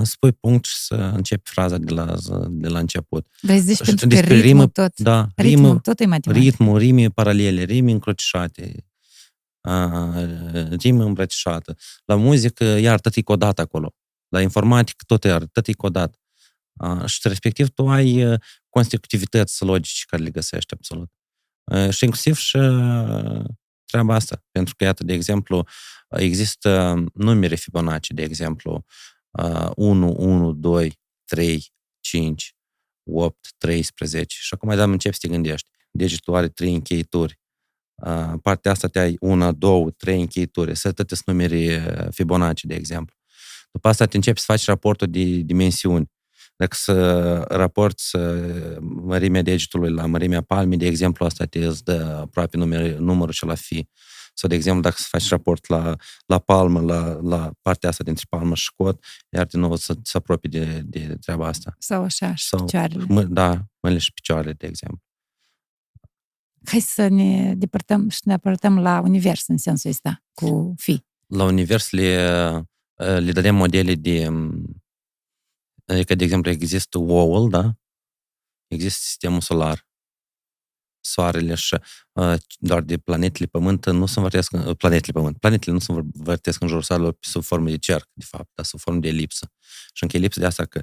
spui punct și să începi fraza de la, de la început. Vrei să zici și pentru că ritmul rimă, tot, da, ritmul, rimă, tot e matematică. Ritmul, rime paralele, rime încrucișate, rime îmbrățișată. La muzică, iar tot e codat acolo. La informatică, tot iar, tot e codat. Și respectiv tu ai consecutivități logice care le găsești absolut. Și inclusiv și treaba asta. Pentru că, iată, de exemplu, există numere Fibonacci, de exemplu, 1, 1, 2, 3, 5, 8, 13 și acum mai dăm începi să te gândești. Degetul are 3 încheituri. Uh, partea asta te ai 1, 2, 3 încheituri. Să te numeri Fibonacci, de exemplu. După asta te începi să faci raportul de dimensiuni. Dacă să raporți mărimea degetului la mărimea palmii, de exemplu, asta te dă aproape număr, numărul și la fi. Sau, de exemplu, dacă să faci raport la, la palmă, la, la partea asta dintre palmă și cot, iar din nou să se apropie de, de treaba asta. Sau așa, și Sau, picioarele. Mă, da, mâinile și picioarele, de exemplu. Hai să ne depărtăm și ne apărtăm la univers în sensul ăsta, cu fi. La univers le, le dădem modele de... Adică, de exemplu, există oul, da? Există sistemul solar Soarele și uh, doar de planetele Pământ nu se învârtesc, uh, planetele Pământ, planetele nu se învârtesc în jurul Soarelor sub formă de cerc, de fapt, dar sub formă de elipsă. Și încă elipsă de asta că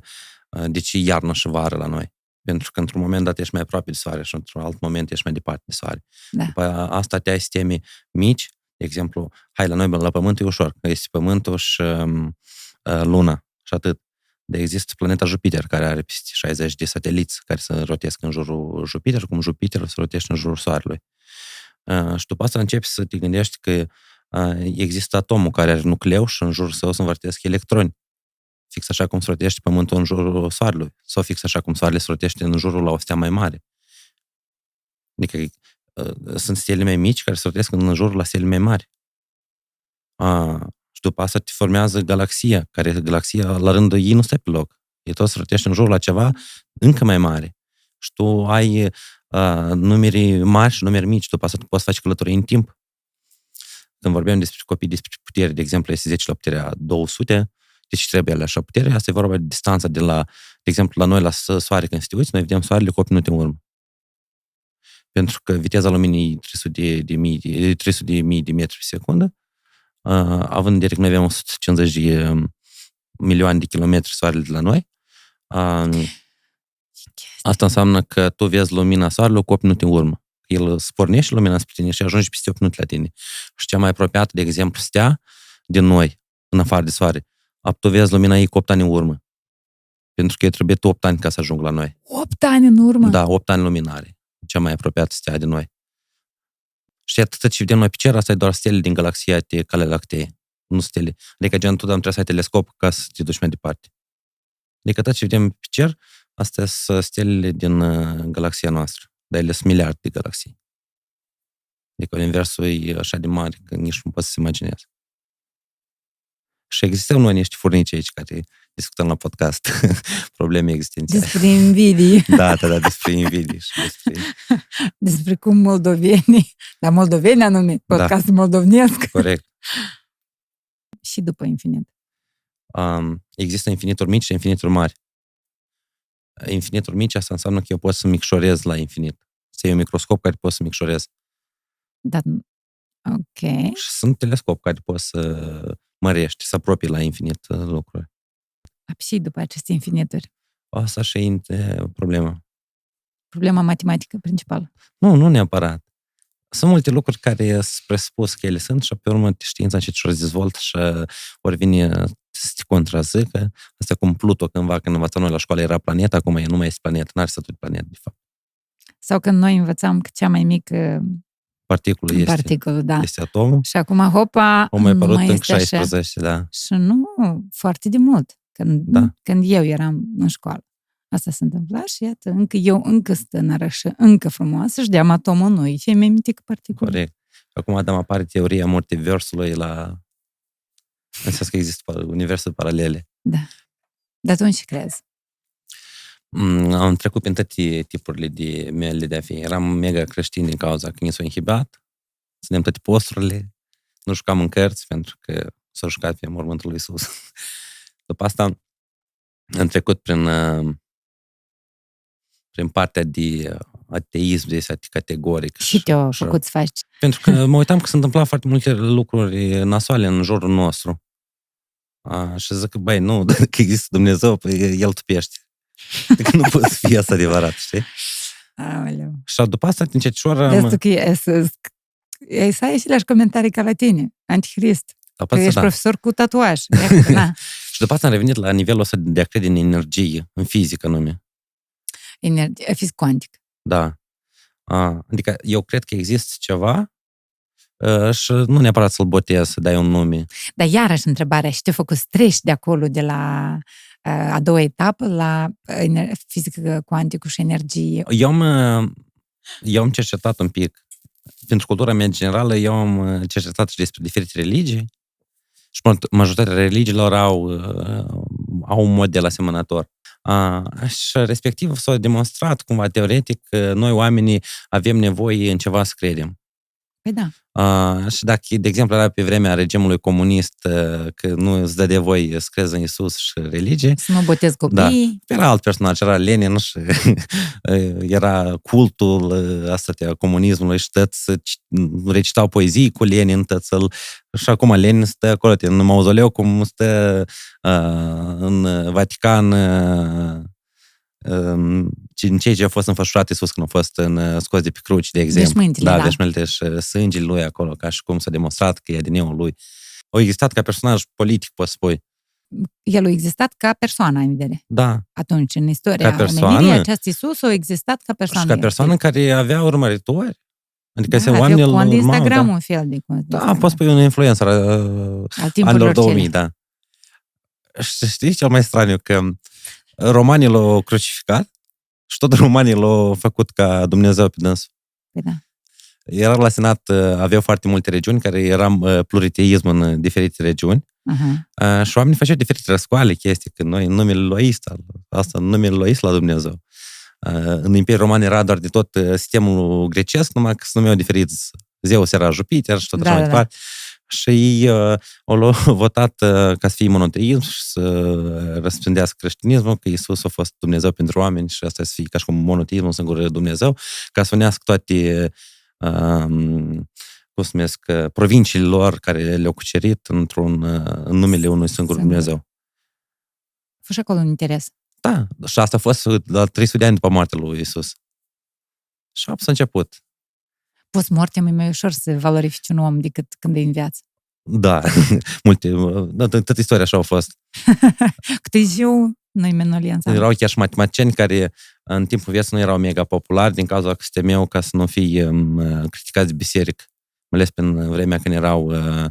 uh, de ce iarnă și vară la noi? Pentru că într-un moment dat ești mai aproape de Soare și într-un alt moment ești mai departe de Soare. Da. După asta te ai sisteme mici, de exemplu, hai la noi la Pământ e ușor, că este Pământul și um, uh, Luna și atât. De există planeta Jupiter, care are peste 60 de sateliți care se rotesc în jurul Jupiter, cum Jupiter se rotește în jurul Soarelui. Uh, și după asta începi să te gândești că uh, există atomul care are nucleu și în jurul său se învârtesc electroni. Fix așa cum se rotește Pământul în jurul Soarelui. Sau fix așa cum Soarele se rotește în jurul la o stea mai mare. Adică uh, sunt stele mai mici care se rotesc în jurul la stele mai mari. Uh, și după asta te formează galaxia, care galaxia la rândul ei nu stă pe loc. E tot să în jurul la ceva încă mai mare. Și tu ai uh, numeri mari și numeri mici, după asta tu poți face călătorii în timp. Când vorbeam despre copii, despre putere, de exemplu, este 10 la puterea 200, deci trebuie la așa putere, asta e vorba de distanța de la, de exemplu, la noi la soare, când te uiți, noi vedem soarele cu 8 minute în urmă. Pentru că viteza luminii e 300 de, de, mii, de, 300 de mii de metri pe secundă, uh, având în vedere că noi avem 150 de um, milioane de kilometri soarele de la noi, uh, asta înseamnă că tu vezi lumina soarelui cu 8 minute în urmă. El spornește lumina spre tine și ajunge peste 8 minute la tine. Și cea mai apropiată, de exemplu, stea din noi, în afară de soare, tu vezi lumina ei cu 8 ani în urmă. Pentru că e trebuie 8 ani ca să ajung la noi. 8 ani în urmă? Da, 8 ani luminare. cea mai apropiată stea de noi. Și atât ce vedem noi pe cer, asta e doar stele din galaxia de Cale Lactee, nu stele. Adică gen totdeauna trebuie să ai telescop ca să te duci mai departe. Adică tot ce vedem pe cer, astea sunt stelele din uh, galaxia noastră, dar ele sunt miliarde de galaxii. Adică universul e așa de mare că nici nu poți să se imagineze. Și există noi niște furnici aici care discutăm la podcast (laughs) probleme existențiale. Despre invidii. (laughs) Da, da, da, despre invidii și despre... (laughs) Despre cum moldovenii, dar moldoveni anume, Da. podcastul moldovnesc. Corect. Și după infinit. Um, există infinituri mici și infinituri mari. Infinituri mici, asta înseamnă că eu pot să micșorez la infinit. Să iei un microscop care pot să micșorez. Dar, ok. Și sunt telescop care pot să mărești, să apropii la infinit uh, lucruri. Și după aceste infinituri. Asta și e problema. Problema matematică principală. Nu, nu neapărat. Sunt multe lucruri care sunt presupus că ele sunt și pe urmă știința încet și ori dezvoltă și ori vine să te contrazică. Asta cum Pluto cândva, când învățam noi la școală, era planetă, acum e nu mai este planetă, n-are statut de planetă, de fapt. Sau când noi învățam că cea mai mică Particulul este, particulă, da. este atomul. Și acum, hopa, O mai nu apărut în este așa. 16, da. Și nu foarte de mult, când, Da. când eu eram în școală. Asta se întâmpla și iată, încă eu, încă tânără și încă frumoasă, și de-am atomul noi, fie mai mică particulă. Corect. Acum Adam apare teoria multiversului la... În sens că există pa- universuri paralele. Da. Dar atunci ce crezi? Mm, am trecut prin toate tipurile de mele de a fi. Eram mega creștin din cauza că ni s-au inhibat. Ținem toate posturile. Nu jucam în cărți pentru că s-a jucat pe mormântul lui Isus. (laughs) După asta am trecut prin, uh, prin partea de uh, ateism, de este categoric. Și te-a și- făcut să faci Pentru că mă uitam că se întâmpla foarte multe lucruri nasoale în jurul nostru. A, și zic că, băi, nu, (laughs) dacă există Dumnezeu, păi el tupește. (laughs) Adică nu poate fi asta adevărat, știi? Aoleu. Și după asta, din cetișoară, Vezi am... tu că e, să, e, să ai aceleași comentarii ca la tine, antichrist. După Că asta, ești da. profesor cu tatuaj. (laughs) Iată, da. Și după asta am revenit la nivelul ăsta de a crede în energie, în fizică nume. Energie, fizic cuantic. Da. A, adică eu cred că există ceva uh, și nu neapărat să-l botez, să dai un nume. Dar iarăși întrebarea, și te-a făcut să treci de acolo, de la uh, a doua etapă, la uh, ener- fizică cuantică și energie. Eu am, uh, eu am cercetat un pic, pentru cultura mea generală, eu am uh, cercetat și despre diferite religii și maj- majoritatea religiilor au, uh, au un model asemănător. Uh, și respectiv s-a demonstrat cumva teoretic că noi oamenii avem nevoie în ceva să credem. Păi da. Uh, și dacă, de exemplu, era pe vremea regimului comunist uh, că nu îți dă de voi să crezi în Isus și religie, Să nu botez copiii. era alt personaj, era Lenin și (laughs) era cultul ă, asta de comunismului și tăți recitau poezii cu Lenin, tăți îl, și acum Lenin stă acolo în mauzoleu cum stă uh, în Vatican uh, în ceea ce a fost înfășurat Iisus când a fost în, uh, scos de pe cruci, de exemplu. Veșmântele, da, da. veșmântele și uh, sângele lui acolo, ca și cum s-a demonstrat că e din neul lui. Au existat ca personaj politic, poți spui. El a existat ca persoană, în vedere. Da, Atunci, în istoria Ca persoană? omenirii, acest Isus a existat ca persoană. și ca persoană care avea urmăritori. Adică da, se avea oamenii îl cont de urmau, Instagram, da. un fel de cont de Da, Instagram. poți spui un influencer uh, Al anilor timpurilor 2000, cele. da. Și știi cel mai straniu? Că romanii l-au crucificat și tot romanii l-au făcut ca Dumnezeu pe dânsul. Păi da. Era la Senat, uh, aveau foarte multe regiuni care era uh, pluriteism în uh, diferite regiuni Aha. uh, și oamenii făceau diferite răscoale chestii, că noi în numele lui Ista, asta în numele lui Isla Dumnezeu. Uh, În Imperiul Roman era doar de tot uh, sistemul grecesc, numai că se numeau diferiți. Zeus era Jupiter și tot Da, așa mai da, da. Departe. Și ei uh, au luat- (laughs) votat uh, ca să fie monoteism și să răspândească creștinismul, că Isus a fost Dumnezeu pentru oameni și asta să fie ca și cum monoteism, un singur Dumnezeu, ca să unească toate um, cum se numesc, uh, provinciile lor care le-au cucerit într-un, uh, în numele unui singur Singur. Dumnezeu. A fost și acolo un interes. Da, și asta a fost la 300 de ani după moartea lui Isus. Și s-a început. Post-mortem e mai ușor să valorifici un om decât când e în viață. Da, (laughs) multe, da, tot istoria așa a fost. Cât e ziua, Noi menolia în Erau chiar și matematicieni care în timpul vieții nu erau mega populari din cauza că se temeau ca să nu fie um, criticați de biserică. Mai ales în vremea când erau uh,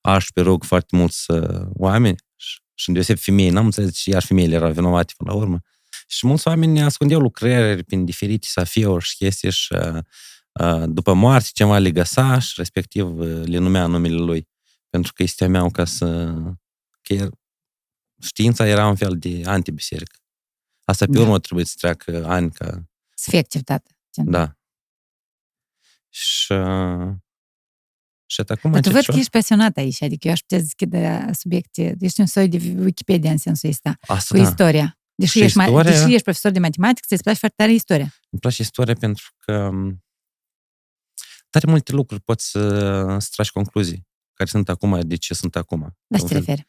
aș pe rog foarte mulți uh, oameni și, și îndeoseb femei. N-am înțeles și iar femeile erau vinovate până la urmă. Și mulți oameni ascundeau lucrări prin diferite safiuri și chestii și uh, uh, după moarte ceva le găsa și respectiv uh, le numea numele lui. Pentru că îi se temeau ca să... Că er, știința era un fel de antibiserică. Asta pe Da. urmă trebuie să treacă ani ca... Să fie acceptată. Gen. Da. Și... uh, Și acum Dar tu încet văd și că ești pasionat aici, adică eu aș putea deschide subiecte, ești un soi de Wikipedia în sensul ăsta, Asta, cu da. istoria. Deși, Și ești, mai, istoria- deși ești profesor de matematică, ți-ți place foarte tare istoria. Îmi place istoria pentru că um, tare multe lucruri poți să, să tragi concluzii care sunt acum, de ce sunt acum. La ce Un te fel- referi?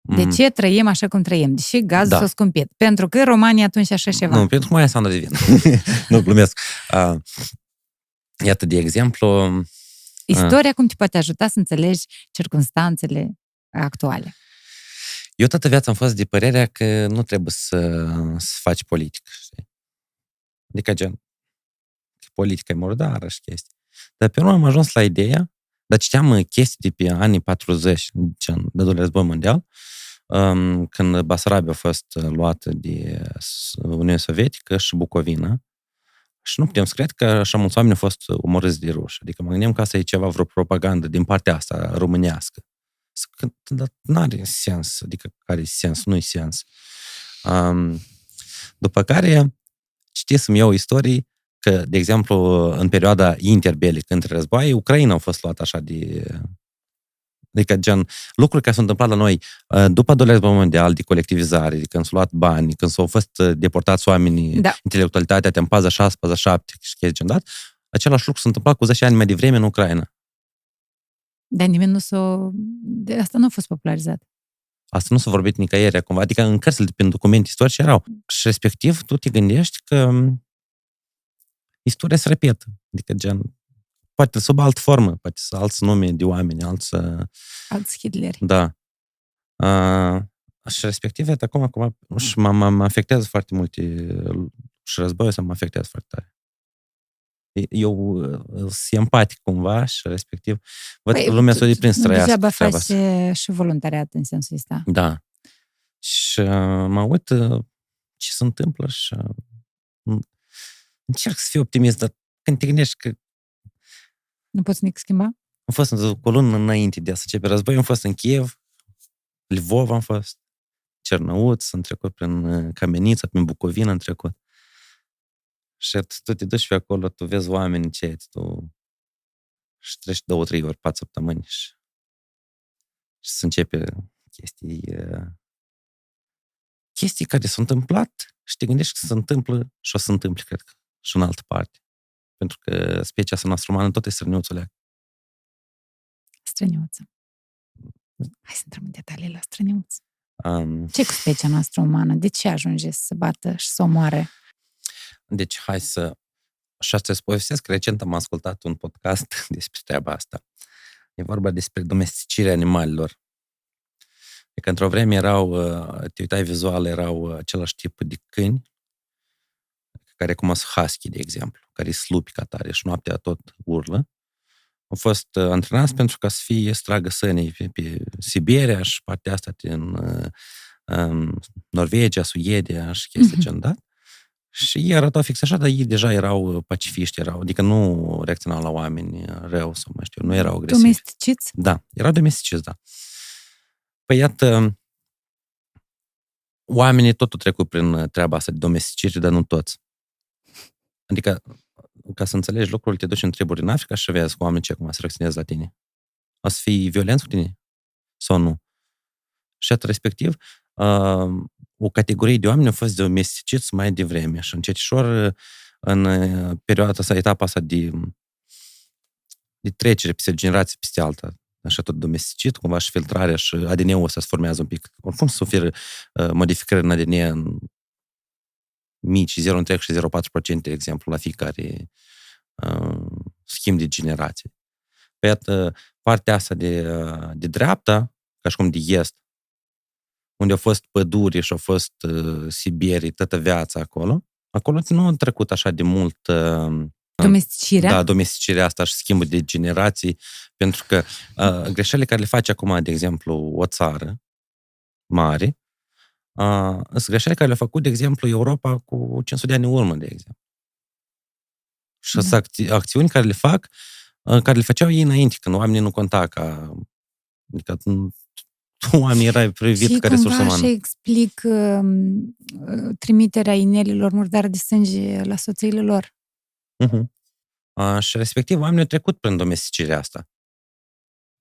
De Mm, ce trăim așa cum trăim? Deși gazul Da. s-a scumpit. Pentru că România atunci așa ceva. Nu, pentru că mai Sandra devin. (laughs) nu, glumesc. Uh, iată, de exemplu, Istoria cum te poate ajuta să înțelegi circunstanțele actuale. eu toată viața am fost de părerea că nu trebuie să, să faci politică, știi? Adică, gen, că politica e murdară și chestii. Dar pe urmă am ajuns la ideea, dar citeam uh, chestii de pe anii 40, gen, de doilea război mondial, um, când Basarabia a fost uh, luată de S- Uniunea Sovietică și Bucovina, și nu putem să cred că așa mulți oameni au fost omorâți de ruși. Adică mă gândeam că asta e ceva, vreo propagandă din partea asta românească. Să că- Dar nu are sens. Adică care e sens? Nu-i sens. Um, după care citisem eu istorii că, de exemplu, în perioada interbelică între războaie, Ucraina a fost luată așa de... Adică, gen, lucruri care s-au întâmplat la noi uh, după al doilea război mondial, de colectivizare, de când s-au luat bani, când s-au fost uh, deportați oamenii, Da. intelectualitatea, te paza 6, paza 7 și chestii gen dat, același lucru s-a întâmplat cu 10 ani mai devreme în Ucraina. Dar nimeni nu s-a... De asta nu a fost popularizat. Asta nu s-a vorbit nicăieri acum, adică în cărțile prin documente istorice erau. Și respectiv tu te gândești că m, istoria se repetă. Adică gen, poate sub altă formă, poate să alți nume de oameni, alți... uh, Alți Hitleri. Da. Uh, și respectiv, iată, acum, acum și mă, mă, mă afectează foarte multe și războiul ăsta mă afectează foarte tare. Eu uh, sunt empatic cumva și respectiv văd Păi, că lumea s-a deprins să nu trăiască degeaba treaba faci asta. e, și voluntariat în sensul ăsta. Da. Și uh, mă uit uh, ce se întâmplă și uh, încerc să fiu optimist, dar când te gândești că Nu poți nici schimba? am fost în- cu o lună înainte de a să începe războiul, am fost în Kiev, Lvov am fost, Cernăuț, am trecut prin uh, Camenița, prin Bucovina am trecut. Și at- tu te duci pe acolo, tu vezi oameni încet, tu și treci două, trei ori, patru săptămâni și, și se începe chestii uh, chestii care s-au întâmplat și te gândești că se întâmplă și o să se întâmple, cred că, și în altă parte. Pentru că specia asta noastră umană tot e străniuțul Străniuță. Hai să intrăm în detalii la străniuță. um, ce cu specia noastră umană? De ce ajunge să se bată și să omoare? Deci, hai să... Și asta îți povestesc. Recent am ascultat un podcast (laughs) despre treaba asta. E vorba despre domesticirea animalelor. Adică într-o vreme erau, uh, te uitai vizual, erau uh, același tip de câini, care cum sunt husky, de exemplu, care sunt slupi ca tare și noaptea tot urlă. Au fost uh, antrenați pentru ca să fie stragă sănii pe, pe Siberia și partea asta din uh, um, Norvegia, Suedia și chestii Mhm. gen dat. Și ei arătau fix așa, dar ei deja erau pacifiști, erau, adică nu reacționau la oameni rău sau mai știu, nu erau agresivi. Domesticiți? Da, erau domesticiți, da. Păi iată, oamenii tot au trecut prin treaba asta de domesticire, dar nu toți. Adică, ca să înțelegi lucrurile, te duci în triburi în Africa și vezi cu oameni ce acum se reacționează la tine. O să fii violenți cu tine? Sau nu? Și atât respectiv, uh, o categorie de oameni au fost domesticiți mai devreme și încet și ușor, în uh, perioada asta, etapa asta de, de trecere peste generație peste alta, așa tot domesticit, cumva și filtrarea și ADN-ul ăsta se formează un pic. Oricum se oferă uh, modificări în ADN în mici, 0,3 și 0,4%, de exemplu, la fiecare uh, schimb de generație. Pe iată, partea asta de, uh, de dreapta, ca și cum de est, unde au fost păduri și au fost uh, Siberii, toată viața acolo, acolo nu a trecut așa de mult uh, Domesticirea? Da, domesticirea asta și schimbul de generații, pentru că uh, greșelile care le face acum, de exemplu, o țară mare, uh, sunt greșelile care le-a făcut, de exemplu, Europa cu 500 de ani în urmă, de exemplu. Și da. sunt acțiuni care le fac, uh, care le făceau ei înainte, când oamenii nu conta ca... Adică (laughs) oamenii era privit ca resursă umană. Și explic uh, trimiterea inelilor murdare de sânge la soțiile lor. Uh-huh. Uh, și respectiv oamenii au trecut prin domesticirea asta.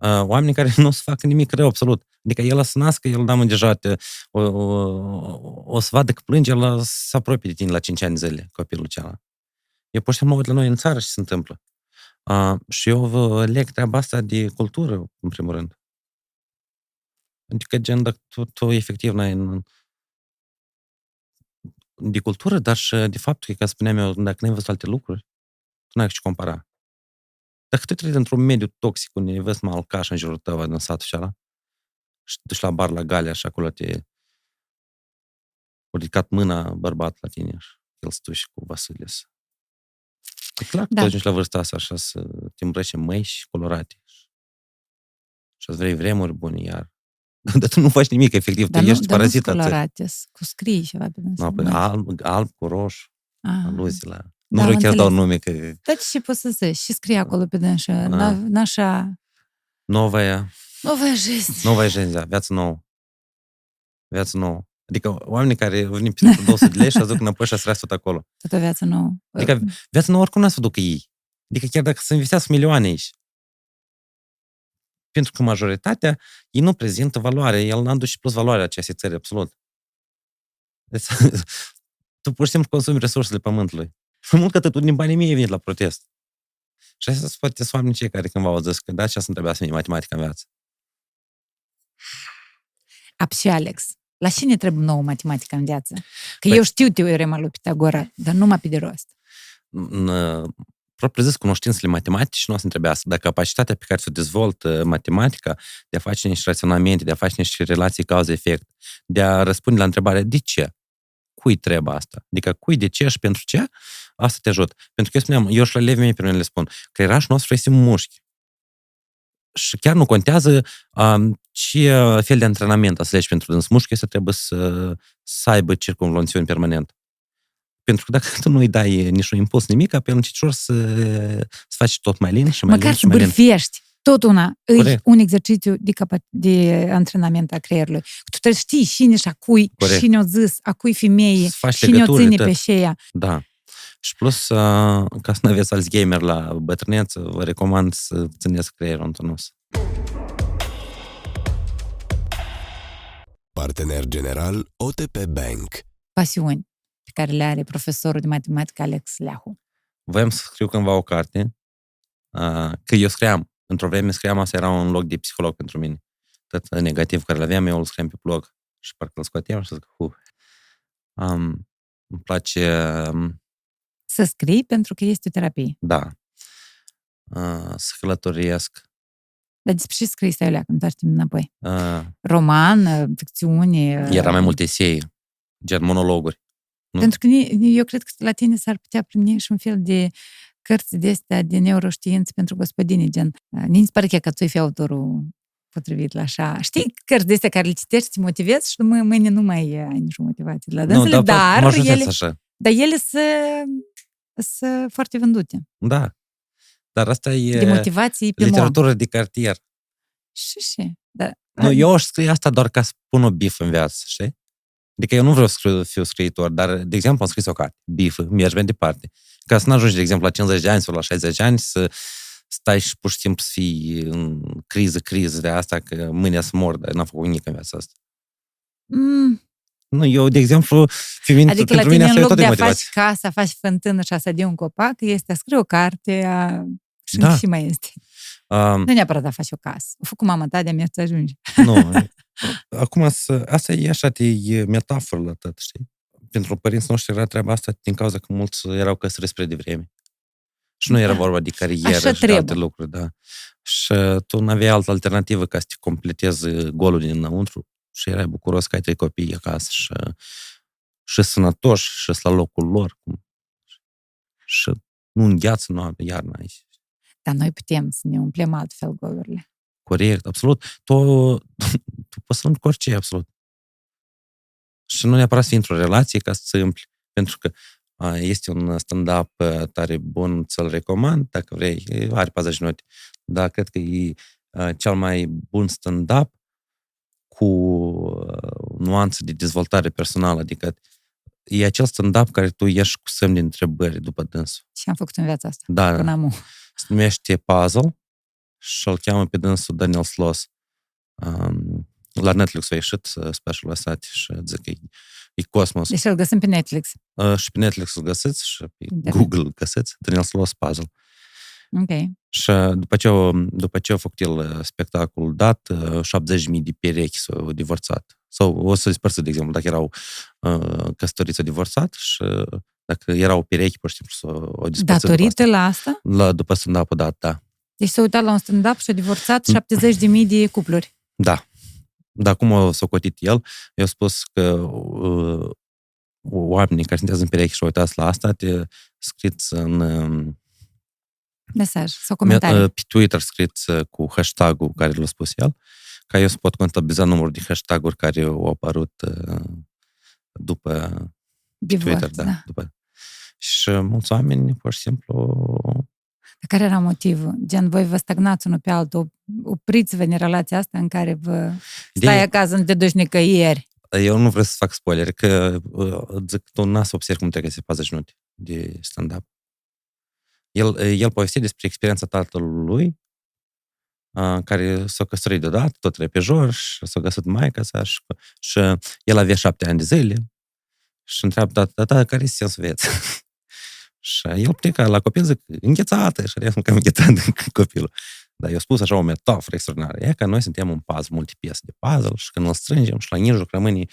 Uh, oamenii care (laughs) nu o să facă nimic rău, absolut. Adică el o să nască, el da deja o, o, o să vadă că plânge, el să apropie de tine la 5 ani zile, copilul cealaltă. Eu pur și simplu mă uit la noi în țară și se întâmplă. Uh, și eu vă leg treaba asta de cultură, în primul rând. Adică, gen, dacă tu, tu efectiv n-ai în, de cultură, dar și de fapt că, ca spuneam eu, dacă nu ai văzut alte lucruri, tu n-ai ce compara. Dacă tu trăiești într-un mediu toxic, unde vezi mă alcaș în jurul tău, în satul ăla, și duci la bar la Galia și acolo te a ridicat mâna bărbat la tine și el stăși cu Vasilis. E clar că da. tu ajungi la vârsta asta așa să te îmbrăci în și colorate. Și să vrei vremuri bune iar. (laughs) Dar tu nu faci nimic, efectiv, dar tu nu, ești parazit. Dar colorate, cu scrii ceva pe no, păi alb, alb cu roșu, ah. aluzii la... Nu da, vreau chiar dau nume, că... Da, ce poți să zici? Și scrie acolo pe dânsă, ah. nașa... Новая... Новая жизнь. Новая жизнь, da, viață nouă. Viață nouă. Adică oamenii care vin pe 200 de lei și aduc înapoi și să tot acolo. Toată viața nouă. Adică viața nouă oricum nu să ducă ei. Adică chiar dacă se investească milioane aici. Pentru că majoritatea, ei nu prezintă valoare, el n-a dus și plus valoare acestei țări, absolut. Deci, (laughs) tu pur și simplu consumi resursele pământului. Mai (laughs) mult că atât, din banii mei venit la protest. Și astea sunt poate oameni cei care cândva au zis că da, ce să trebuia să fie matematică în viață. Apsi Alex, la cine trebuie nouă matematică în viață? Că păi, eu știu teorema lui Pitagora, dar numai pe de rost propriu-zis, cunoștințele matematice nu o să întrebească, dar capacitatea pe care să o dezvoltă matematica de a face niște raționamente, de a face niște relații cauze-efect, de a răspunde la întrebarea de ce? Cui trebuie asta? Adică cui, de ce și pentru ce? Asta te ajută. Pentru că eu spuneam, eu și la elevii mei pe mine le spun, creierul nostru este mușchi. Și chiar nu contează um, ce fel de antrenament să legi pentru dâns. Mușchiul să trebuie să, să aibă circumvoluțiuni permanent. Pentru că dacă (laughs) tu nu îi dai niciun impuls, nimic, pe un ușor să, să faci tot mai lin și mai Măcar lin și mai lin. bârfiești. Tot una, e un exercițiu de, capa- de antrenament a creierului. Tu trebuie știi cine și a cui, Corect. cine o zis, a cui femeie, cine o ține tot. pe șeia. Da. Și plus, uh, ca să nu aveți Alzheimer la bătrâneță, vă recomand să țineți creierul în tonus. Partener general OTP Bank. Pasiuni pe care le are profesorul de matematică Alex Leahu? Voiam să scriu cândva o carte, că eu scriam, într-o vreme scriam, asta era un loc de psiholog pentru mine. Tot negativ care îl aveam, eu îl scriam pe blog și parcă îl scoateam și zic, uh, um, îmi place... Um, să scrii pentru că este o terapie. Da. Uh, să călătoriesc. Dar despre ce scrii, stai când întoarcem înapoi? Uh, Roman, ficțiune? Era mai multe esei, gen monologuri. Nu? Pentru că eu cred că la tine s-ar putea primi și un fel de cărți de astea de neuroștiință pentru gospodine, gen, nici pare că tu fi autorul potrivit la așa. Știi cărți de astea care le citești, te motivezi și mâine, mâine nu mai ai nicio motivație la dânsele, nu, dar, dar ele, așa. dar ele sunt foarte vândute. Da. Dar asta e de motivație pe literatură mod. de cartier. Și și. Da. Nu, eu aș scrie asta doar ca să pun o bif în viață, știi? Adică eu nu vreau să scriu, fiu scriitor, dar, de exemplu, am scris o carte, bifă, mergi mai departe. Ca să nu ajungi, de exemplu, la 50 de ani sau la 60 de ani să stai și pur și simplu să fii în criză, criză de asta, că mâine să mor, dar n-am făcut nimic în viața asta. Mm. Nu, eu, de exemplu, fiind, adică pentru la tine, mine în loc de, de a face casa, a face fântână și a de un copac, este a scrie o carte a... și da. și mai este. Um, nu neapărat a face o casă. O făcut mama ta, de-a să ajunge. Nu, (laughs) Acum, asta e așa, e metaforă la tot, știi? Pentru părinții noștri era treaba asta din cauza că mulți erau căsătoriți spre devreme. Și nu era da. vorba de carieră așa și trebuie. de alte lucruri, da. Și tu nu aveai altă alternativă ca să te completezi golul din înăuntru și erai bucuros că ai trei copii acasă și, și sănătoși și la locul lor. Cum, și nu îngheață noapte, iarna aici. Dar noi putem să ne umplem altfel golurile. Corect, absolut. Tu, (laughs) tu poți să nu orice, absolut. Și nu neapărat să fii într-o relație ca să împli. Pentru că a, este un stand-up tare bun, ți-l recomand, dacă vrei, are 40 minute. Dar cred că e a, cel mai bun stand-up cu uh, nuanțe de dezvoltare personală, adică e acel stand-up care tu ieși cu semne de întrebări după dânsul. Și am făcut în viața asta. Da, Până am se numește Puzzle și îl cheamă pe dânsul Daniel Sloss. Um, la Netflix a ieșit uh, special ăsta și zic că e, e cosmos. Deci îl găsim pe Netflix. Uh, și pe Netflix îl găsiți și pe Internet. Google îl găsiți, Daniel Sloss Puzzle. Ok. Și după ce, a, după ce a făcut el uh, spectacolul dat, uh, 70.000 de perechi s-au divorțat. Sau o să despărțit, de exemplu, dacă erau uh, căsătoriți, au divorțat și uh, dacă erau perechi, pur și simplu, s-au dispărțit. Datorită la asta? La, după stand-up dat, da. Deci s-a uitat la un stand-up și a divorțat Mm. 70.000 de cupluri. Da. Dar cum a socotit el, eu spus că uh, oamenii care sunteți în perechi și uitați la asta, te scriți în uh, Mesaj sau comentarii. pe Twitter scriți uh, cu hashtag-ul care l-a spus el, ca eu să pot contabiliza numărul de hashtag-uri care au apărut uh, după Divorț, Twitter, da. da. După. Și mulți oameni, pur și simplu, Dar care era motivul? Gen, voi vă stagnați unul pe altul, opriți-vă în relația asta în care vă stai de, acasă, nu te duci nicăieri. eu nu vreau să fac spoiler, că uh, zic, tu n-ai să observi cum trece 40 minute de stand-up. El, uh, el povestea despre experiența tatălui, uh, care s-a căsătorit deodată, tot repejor, și s-a găsit maica sa, și, și el avea șapte ani de zile, și întreabă tata, tata, care e sensul vieții? (laughs) și el pleca la copil, zic, înghețată, și era cam înghețat (laughs) copilul. Dar eu spus așa o metaforă extraordinară. E că noi suntem un puzzle, multe piese de puzzle și când îl strângem și la mijloc rămâne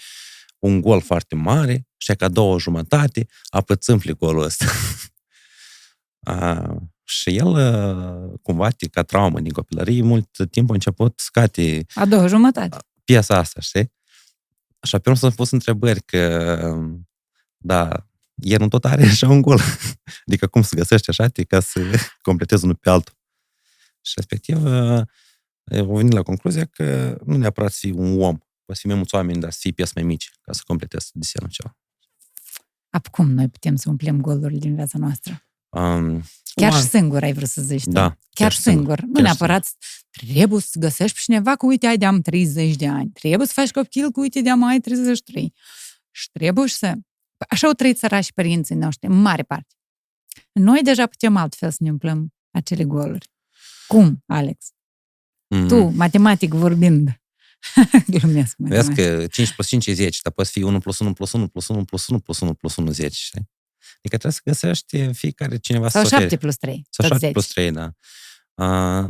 un gol foarte mare și e ca două jumătate, apățâmpli golul ăsta. (laughs) a, și el, a, cumva, ca traumă din copilărie, mult timp a început să scate A doua jumătate. piesa asta, știi? Și apoi s-au pus întrebări că, da, el nu tot are așa un gol. (laughs) Adică cum să găsești așa ca să (laughs) completezi unul pe altul. Și respectiv au venit la concluzia că nu neapărat să fii un om, poți să fii mai mulți oameni, dar să fii piese mai mici ca să completezi desenul ceva. Acum noi putem să umplem golurile din viața noastră. Um, Chiar cum și singur ai vrut să zici. tu. Da, Chiar, chiar și singur. singur. Nu Chiar neapărat trebuie să găsești pe cineva că, uite, ai de-am 30 de ani. Trebuie să faci copil cu, uite, de-am ai 33. Și trebuie și să... Așa au trăit sărași părinții noștri, în mare parte. Noi deja putem altfel să ne umplăm acele goluri. Cum, Alex? Mm. Tu, matematic vorbind. (laughs) Glumesc, Vezi matematic. că 5 plus 5 e 10, dar poți fi 1 plus 1 plus 1 plus 1 plus 1 plus 1 plus 1 10, știi? Adică trebuie să găsești fiecare cineva Sau să 7 plus 3. Sau tot 7 10. plus 3, da. Uh,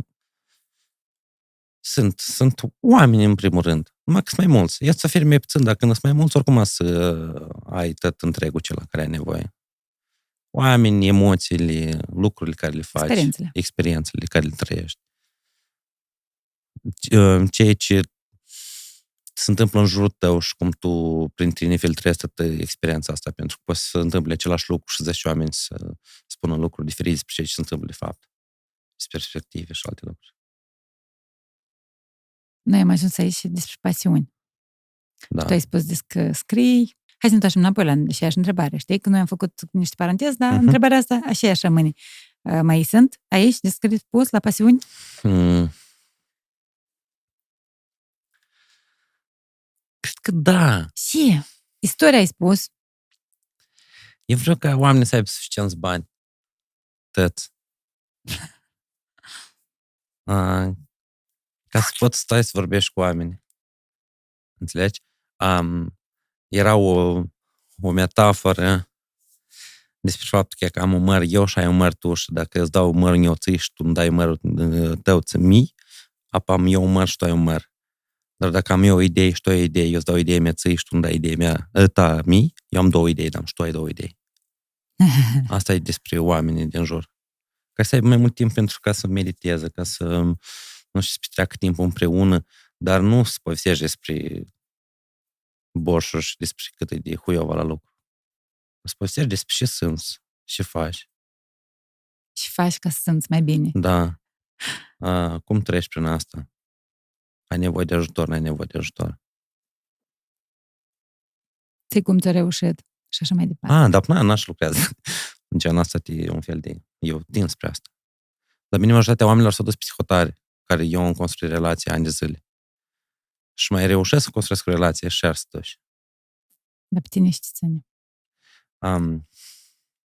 sunt, sunt oameni, în primul rând. Numai că sunt mai mulți. Ia să fie mai puțin, dacă nu sunt mai mulți, oricum să ai tot întregul cel care ai nevoie. Oameni, emoțiile, lucrurile care le faci. Experiențele. Experiențele care le trăiești. Uh, Ceea ce se întâmplă în jurul tău și cum tu, prin tine, filtrezi toată experiența asta, pentru că poți să se întâmple același lucru și 10 oameni să spună lucruri diferite despre ceea ce se întâmplă de fapt. Despre perspective și alte lucruri. Noi am ajuns aici și despre pasiuni. Da. Tu ai spus că scrii. Hai să ne întoarcem înapoi la aceeași întrebare. Știi că noi am făcut niște paranteze, dar Mhm. uh-huh. întrebarea asta aceeași rămâne. Uh, Mai sunt aici de scris pus la pasiuni? Hmm. Că da. Și istoria ai spus. Eu vreau ca oamenii să aibă suficienți bani. Tăți. (laughs) A, ca să poți stai să vorbești cu oamenii. Înțelegi? Um, era o, o metaforă despre faptul că am un măr eu și ai un măr tu și dacă îți dau măr eu ții și tu îmi dai mărul uh, tău ți mii, apă am eu un măr și tu ai un măr. Dar dacă am eu o idee și tu ai o idee, eu îți dau ideea mea ții și tu îmi dai ideea mea ă, ta mii, eu am două idei, dar și tu ai două idei. (laughs) Asta e despre oamenii din jur. Ca să aibă mai mult timp pentru ca să mediteze, ca să nu știu, să petreacă timpul împreună, dar nu să povestești despre borșuri și despre cât e de huiova la lucru. Îți povestești despre ce simți, ce faci. Și faci ca să simți mai bine. Da. A, cum treci prin asta? Ai nevoie de ajutor, n-ai nevoie de ajutor. Ți cum ți-a reușit și așa mai departe. Ah, dar până n-aș lucrează. (laughs) În genul ăsta e un fel de... Eu tin spre asta. Dar bine, majoritatea oamenilor s-au dus psihotare, care eu am construit relații ani de zile. Și mai reușesc să construiesc o relație și ar stăși. Dar pe tine și ce ține Um,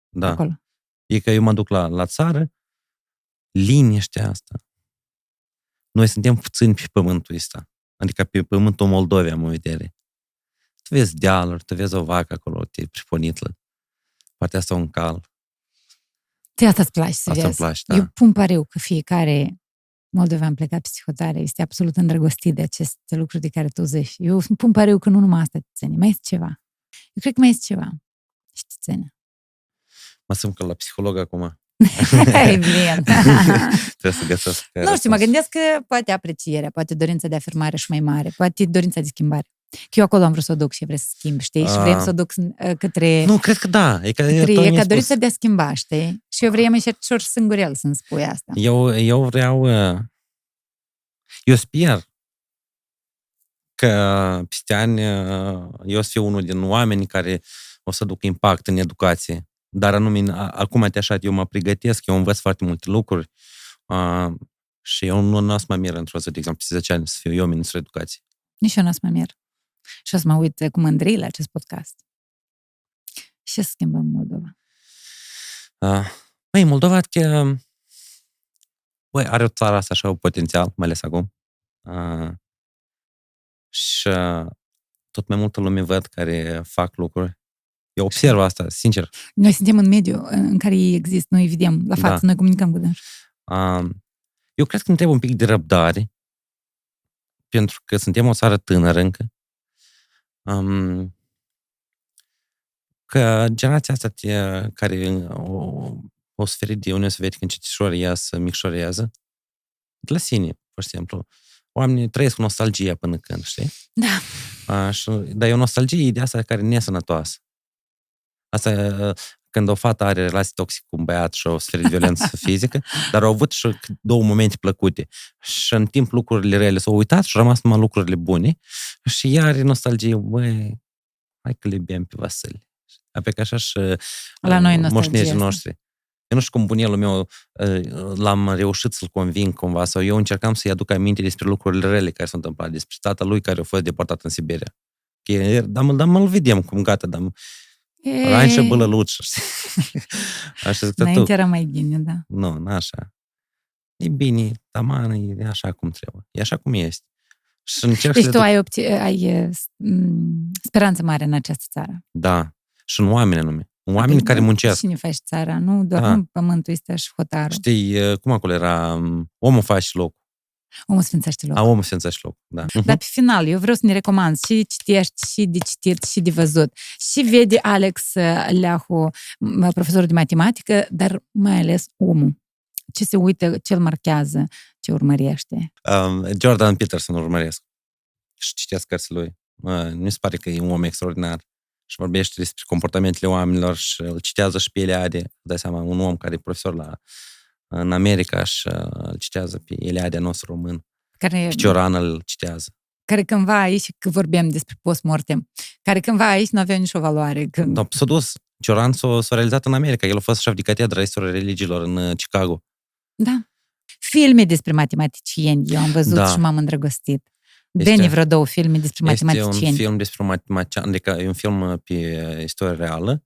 da. acolo. E că eu mă duc la, la țară, liniștea asta. Noi suntem puțini pe pământul ăsta. Adică pe pământul Moldovei am în vedere. Tu vezi dealuri, tu vezi o vacă acolo, te priponitlă. Partea asta un cal. Ți asta îți place să Asta îmi vezi. place, da. Eu pun pariu că fiecare moldovean plecat psihotare este absolut îndrăgostit de aceste lucruri de care tu zici. Eu pun pariu că nu numai asta te ține, mai este ceva. Eu cred că mai este ceva. Și te ține. Mă simt că la psiholog acum. (laughs) Evident. (laughs) Trebuie să găsesc nu știu, mă răspuns. gândesc că poate aprecierea, poate dorința de afirmare și mai mare, poate dorința de schimbare. Că eu acolo am vrut să o duc și vreau să schimb, știi? Și vrem Ah. să o duc uh, către... Nu, cred că da. E că, către tot e mi-ai ca spus. dorința de a schimba, știi? Și eu vreau și și singurel să-mi spui asta. Eu, eu vreau... uh, Eu sper că peste ani uh, eu o să fiu unul din oameni care o să duc impact în educație. Dar anume, a- acum te așa, eu mă pregătesc, eu învăț foarte multe lucruri uh, și eu nu, nu o să mă mir într-o zi, de exemplu, peste 10 ani să fiu eu ministrul educației. Nici eu nu o să mă mir. Și o să mă uit cu mândrie la acest podcast. Și să schimbăm Moldova. Uh, Băi, Moldova, că, băi, are o țară asta așa, un potențial, mai ales acum. Uh, și uh, tot mai multă lume văd care fac lucruri. Eu observ asta, sincer. Noi suntem în mediu în care ei există, noi îi vedem la față, Da. noi comunicăm cu dânsi. Uh, eu cred că ne trebuie un pic de răbdare, pentru că suntem o țară tânără încă. Um, că generația asta te, care o, o suferit de Uniunea Sovietică încetișorează, micșorează, de la sine, pur și simplu. Oamenii trăiesc cu nostalgia până când, știi? Da. A, și, dar e o nostalgie de asta care e nesănătoasă. Asta e, când o fată are relații toxice cu un băiat și o suferit violență (laughs) fizică, dar au avut și două momente plăcute. Și în timp lucrurile rele s-au uitat și au rămas numai lucrurile bune. Și ea are nostalgie, băi, hai că le iubim pe Vasile. Apoi că așa și La noi uh, nostalgia moștenii asta. noștri. Eu nu știu cum bunelul meu uh, l-am reușit să-l conving cumva sau eu încercam să-i aduc aminte despre lucrurile rele care s-au întâmplat, despre tata lui care a fost deportat în Siberia. Că e- Dar mă, dar mă-l vedem cum gata, dar E, ranșă bălăluță, știi? (laughs) Așa zic, dar tu, Înainte era mai bine, da. nu, nu așa. E bine, tamană, e așa cum trebuie. E așa cum este. Și încerc Deci să tu le duc, ai, opti- ai e, s- m, speranță mare în această țară. da, și în oameni anume. În oameni Păi, care da, muncesc. Cine faci țara, nu doar Da. nu pământul este și hotarul. Știi, e, cum acolo era, m, omul face loc. Omul sfințește loc. A, omul se și loc, da. Dar pe final, eu vreau să ne recomand și citești, și de citit, și de văzut. Și vede Alex uh, Leahu, m, profesorul de matematică, dar mai ales omul. Ce se uită, ce îl marchează, ce urmărește. Um, Jordan Peterson urmăresc și citesc cărțile lui. Uh, mi se pare că e un om extraordinar și vorbește despre comportamentele oamenilor și îl citează și pe Eliade. Îți dai seama, un om care e profesor la, în America și uh, îl citează pe Eliade nostru român. Care, Pe Cioran îl citează. care cândva aici, că vorbim despre post-mortem, care cândva aici nu avea nicio valoare. Că, Dar s-a dus. Cioran s-a, s-a realizat în America. El a fost șef de catedră a istoriei religiilor în uh, Chicago. Da. Filme despre matematicieni, eu am văzut Da. și m-am îndrăgostit. Este- Dă-ne vreo două filme despre Este un matematicieni. film despre matematician, adică e un film uh, pe istorie reală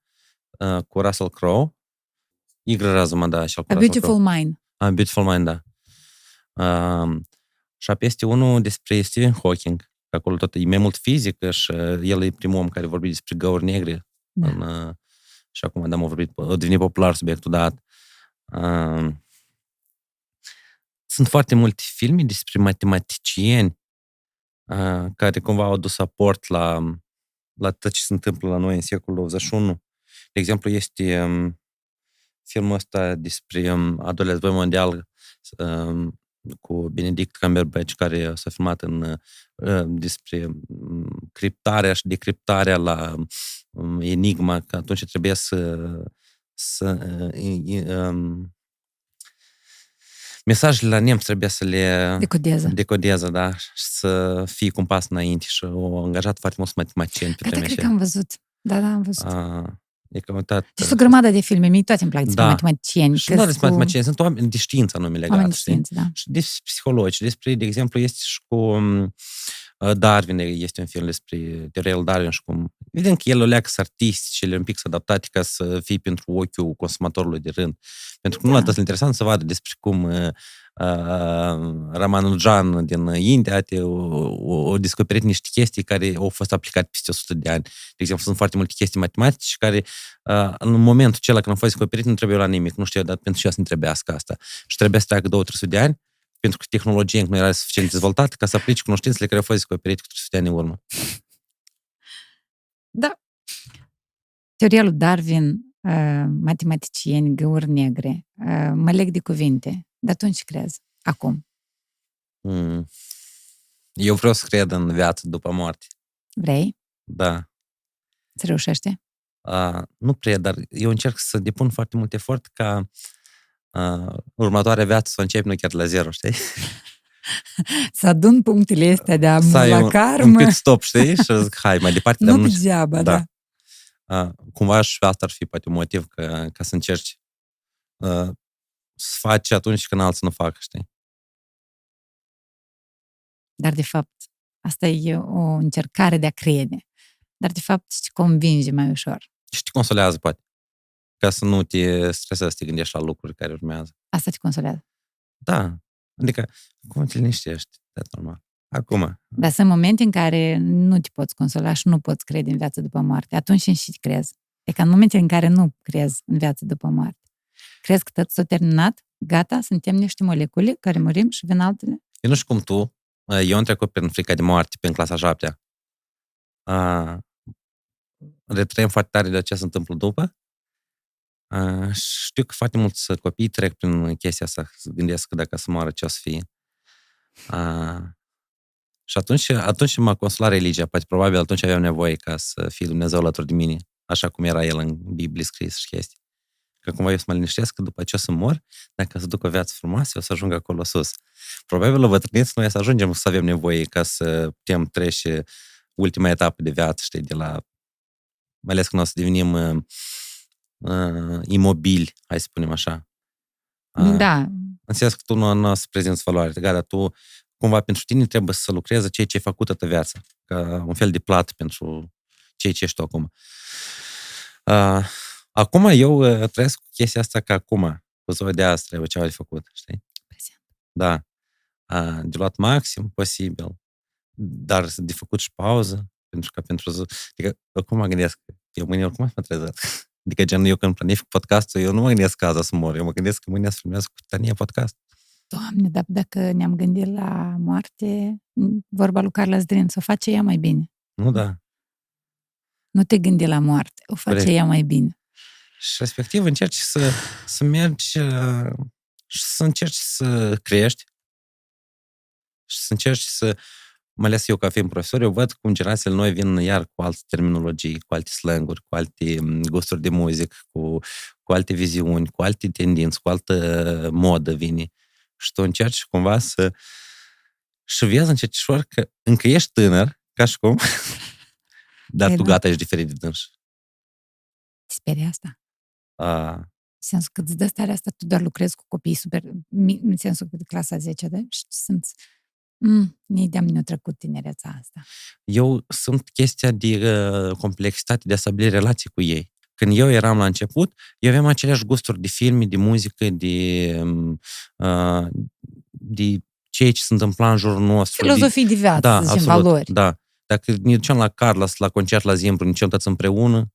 uh, cu Russell Crowe. Igor Razuma, da, și A cu Russell Crowe. Beautiful Mind. A, Beautiful Mind, da. Um, și apoi este unul despre Stephen Hawking. că Acolo tot e mai mult fizică și uh, el e primul om care vorbi despre găuri negre. Da. În, uh, și acum, da, am vorbit, a devenit popular subiectul dat. Um, sunt foarte multe filme despre matematicieni uh, care cumva au dus aport la, la tot ce se întâmplă la noi în secolul 21. De exemplu, este um, filmul ăsta despre um, al doilea război mondial um, cu Benedict Cumberbatch, care s-a filmat în, uh, despre um, criptarea și decriptarea la um, enigma, că atunci trebuie să, să uh, um, mesajele la nemți trebuie să le Decodeză. decodeze, da, și să fie cu un pas înainte și au angajat foarte mulți matematicieni pe Gata, vremea cred că aceea. am văzut. Da, da, am văzut. A, E că am uitat... Deci o grămadă de filme. Mie toate îmi plac despre Da. matematicieni. Și nu doar despre matematicieni, sunt oameni de știință anume legat, Oameni de știi? știință, da. și despre psihologi, despre, de exemplu, este și cu um, Darwin, este un film despre teoria lui Darwin și cum, evident că el o leacă să artistice, un pic să adaptate ca să fie pentru ochiul consumatorului de rând. Pentru că nu Da. la toți interesant să vadă despre cum uh, uh, Ramanujan din India te, o, o, o descoperit niște chestii care au fost aplicate peste 100 de ani. De exemplu, sunt foarte multe chestii matematice care uh, în momentul acela când au fost descoperit nu trebuiau la nimic, nu știu, dar pentru ce să ne trebuiască asta. Și trebuie să treacă 2-300 de ani pentru că tehnologia încă nu era suficient dezvoltată ca să aplici cunoștințele care au fost descoperite cu 300 de ani în urmă. Da. Teoria lui Darwin, uh, matematicieni, găuri negre, uh, mă leg de cuvinte. Dar tu în ce crezi? Acum. Mm. Eu vreau să cred în viață după moarte. Vrei? Da. Să reușește? Uh, nu prea, dar eu încerc să depun foarte mult efort ca uh, următoarea viață să o încep nu chiar de la zero, știi? (laughs) Să adun punctele astea de Să ai la un, un karmă. pit stop, știi? Și zic, hai, mai departe, dar Nu nu degeaba, da. da. Uh, cumva și asta ar fi poate un motiv ca, ca să încerci uh, să faci atunci când alții nu fac, știi? Dar, de fapt, asta e o încercare de a crede. Dar, de fapt, te convinge mai ușor. Și te consolează, poate. Ca să nu te stresezi să te gândești la lucruri care urmează. Asta te consolează. Da. Adică, cum te liniștești, de normal. Acum. Dar sunt momente în care nu te poți consola și nu poți crede în viața după moarte. Atunci și crezi. E ca în momente în care nu crezi în viața după moarte. Crezi că tot s-a terminat, gata, suntem niște molecule care murim și vin altele. Eu nu știu cum tu, eu am trecut prin frica de moarte prin clasa 7 uh, retrăim foarte tare de ce se întâmplă după. Uh, știu că foarte mulți copii trec prin chestia asta, să gândesc că dacă să moară, ce o să fie. Uh, și atunci, atunci m-a consolat religia, poate probabil atunci aveam nevoie ca să fie Dumnezeu alături de mine, așa cum era el în Biblie scris și chestii. Că cumva eu să mă liniștesc că după ce o să mor, dacă să duc o viață frumoasă, o să ajung acolo sus. Probabil la bătrânețe noi să ajungem să avem nevoie ca să putem trece ultima etapă de viață, știi, de la mai ales când o să devenim uh, uh, imobili, hai să spunem așa. Uh, Da, În sens că tu nu, nu o să prezinți valoare, gata, tu cumva pentru tine trebuie să lucreze ceea ce ai făcut toată viața, ca un fel de plată pentru ceea ce ești tu acum. Uh, acum eu uh, trăiesc cu chestia asta ca acum, cu ziua de azi trebuie ceva de făcut, știi? prezent. Da. Uh, de luat maxim posibil, dar de făcut și pauză, pentru că pentru zi... Adică, acum mă gândesc, eu mâine oricum mă trezesc. (laughs) Adică, gen, eu când planific podcastul, eu nu mă gândesc că azi o să mor, eu mă gândesc că mâine să filmez cu Tania podcast. Doamne, dar dacă ne-am gândit la moarte, vorba lui Carla Zdrin, să o face ea mai bine. Nu, da. Nu te gândi la moarte, o face Corect. ea mai bine. Și respectiv încerci să, să mergi uh, și să încerci să crești și să încerci să, mai ales eu ca fiind profesor, eu văd cum generațiile noi vin iar cu alte terminologii, cu alte slanguri, cu alte mm, gusturi de muzică, cu, cu alte viziuni, cu alte tendințe, cu altă modă vine. Și tu încerci cumva să și vezi încetișor că încă ești tânăr, ca și cum, (laughs) dar Păi tu da. gata ești diferit de dânsi. Te sperie asta? Uh, În sensul că îți dă starea asta, tu doar lucrezi cu copii super, mi- în sensul că de clasa 10, da? Și simți, mm, nici de-am ne trecut tinereța asta. eu sunt chestia de uh, complexitate, de a stabili relații cu ei. Când eu eram la început, eu aveam aceleași gusturi de filme, de muzică, de, um, uh, de ceea ce se întâmpla în jurul nostru. Filozofii de viață, de, da, zicem, absolut, valori. Da. Dacă ne duceam la Carlos, la concert la Zimbru, ne duceam toți împreună,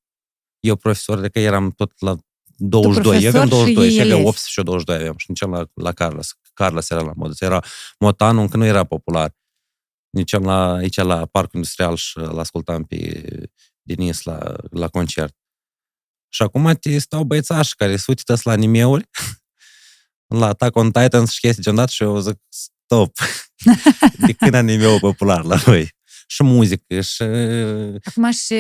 eu profesor, de că eram tot la 22, eu aveam profesor și 22, ei și aveam elevi. 18 și eu 22 aveam și ne duceam la, la Carlos. Carlos era la modă, era motanul încă nu era popular. Ne duceam la, aici la Parcul Industrial și îl ascultam pe Denis la, la concert. Și acum te stau băiețași care se uită la anime-uri, (laughs) la Attack on Titan și chestii genul dat și eu zic, stop. (laughs) De când anime-ul popular la voi? Și muzică, și... Acum și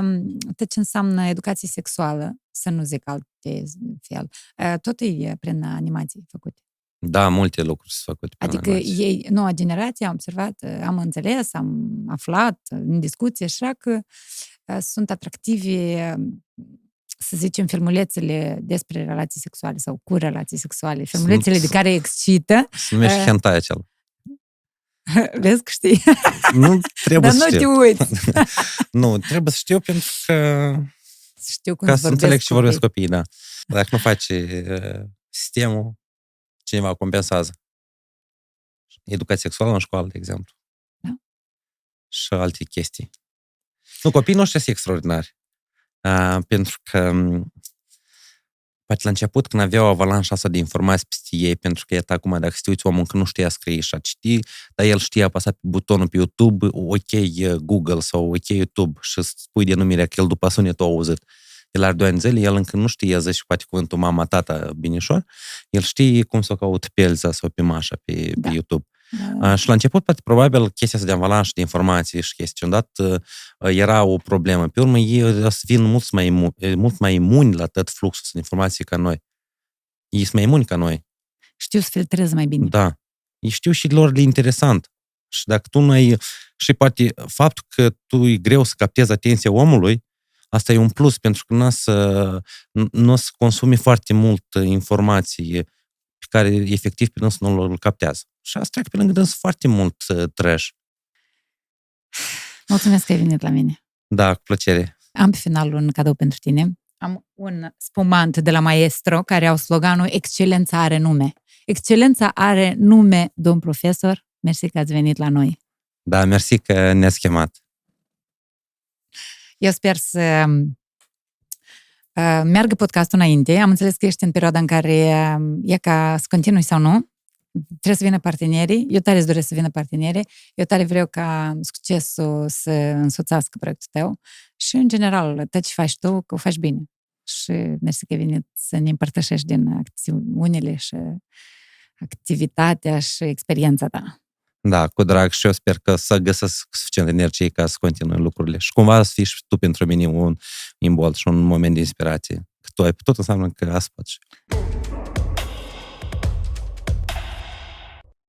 um, tot ce înseamnă educație sexuală, să nu zic alte fel, uh, tot e prin animații făcute. Da, multe lucruri sunt făcute. prin Adică animație. ei, noua generație, am observat, uh, am înțeles, am aflat în discuție așa că uh, sunt atractive, um, să zicem, filmulețele despre relații sexuale sau cu relații sexuale, filmulețele de care excită. Se numește Uh, hentai acela. Vezi că știi? Nu trebuie Dar să nu te știu. uiți. Nu, trebuie să știu pentru că Să știu cum ca să să înțeleg ce vorbesc copiii. copiii, da. Dacă nu faci uh, sistemul, cineva compensează. Educație sexuală în școală, de exemplu. Da. Și alte chestii. Nu, copiii noștri sunt extraordinari. Uh, pentru că m, poate la început, când aveau avalanșa asta de informații peste ei, pentru că, iată, acum, dacă te uiți omul că nu știa scrie și a citi, dar el știa apăsa pe butonul pe YouTube, ok Google sau ok YouTube și spui denumirea că el după sunetul a auzit. El are 2 ani zile, el încă nu știe, zici poate cuvântul mama, tata, binișor, el știe cum să o caut pe Elza sau pe Mașa pe, Da. pe YouTube. Da. Uh, și la început, poate, probabil, chestia asta de avalanșă de informații și chestii, dat uh, era o problemă. Pe urmă, ei o să vin mult mai, imu- mult mai imuni la tot fluxul de informații ca noi. Ei sunt mai imuni ca noi. Știu să filtrez mai bine. Da. Ei știu și lor le interesant. Și dacă tu nu ai... Și poate faptul că tu e greu să captezi atenția omului, asta e un plus, pentru că nu o să, nu o să consumi foarte mult informații pe care efectiv pe dânsul nu îl captează. Și asta trec pe lângă dânsul foarte mult uh, trash. Mulțumesc că ai venit la mine. Da, cu plăcere. Am pe final un cadou pentru tine. Am un spumant de la Maestro care au sloganul Excelența are nume. Excelența are nume, domn profesor. Mersi că ați venit la noi. Da, mersi că ne-ați chemat. Eu sper să uh, meargă podcastul înainte. Am înțeles că ești în perioada în care uh, e ca să continui sau nu. Trebuie să vină partenerii. Eu tare îți doresc să vină partenerii. Eu tare vreau ca succesul să însoțească proiectul tău. Și, în general, tot ce faci tu, că o faci bine. Și mersi că ai venit să ne împărtășești din acțiunile și activitatea și experiența ta. Da, cu drag și eu sper că să găsesc suficient energie ca să continui lucrurile. Și cumva să fii și tu pentru mine un imbol și un moment de inspirație. Că tu ai tot înseamnă că asta faci.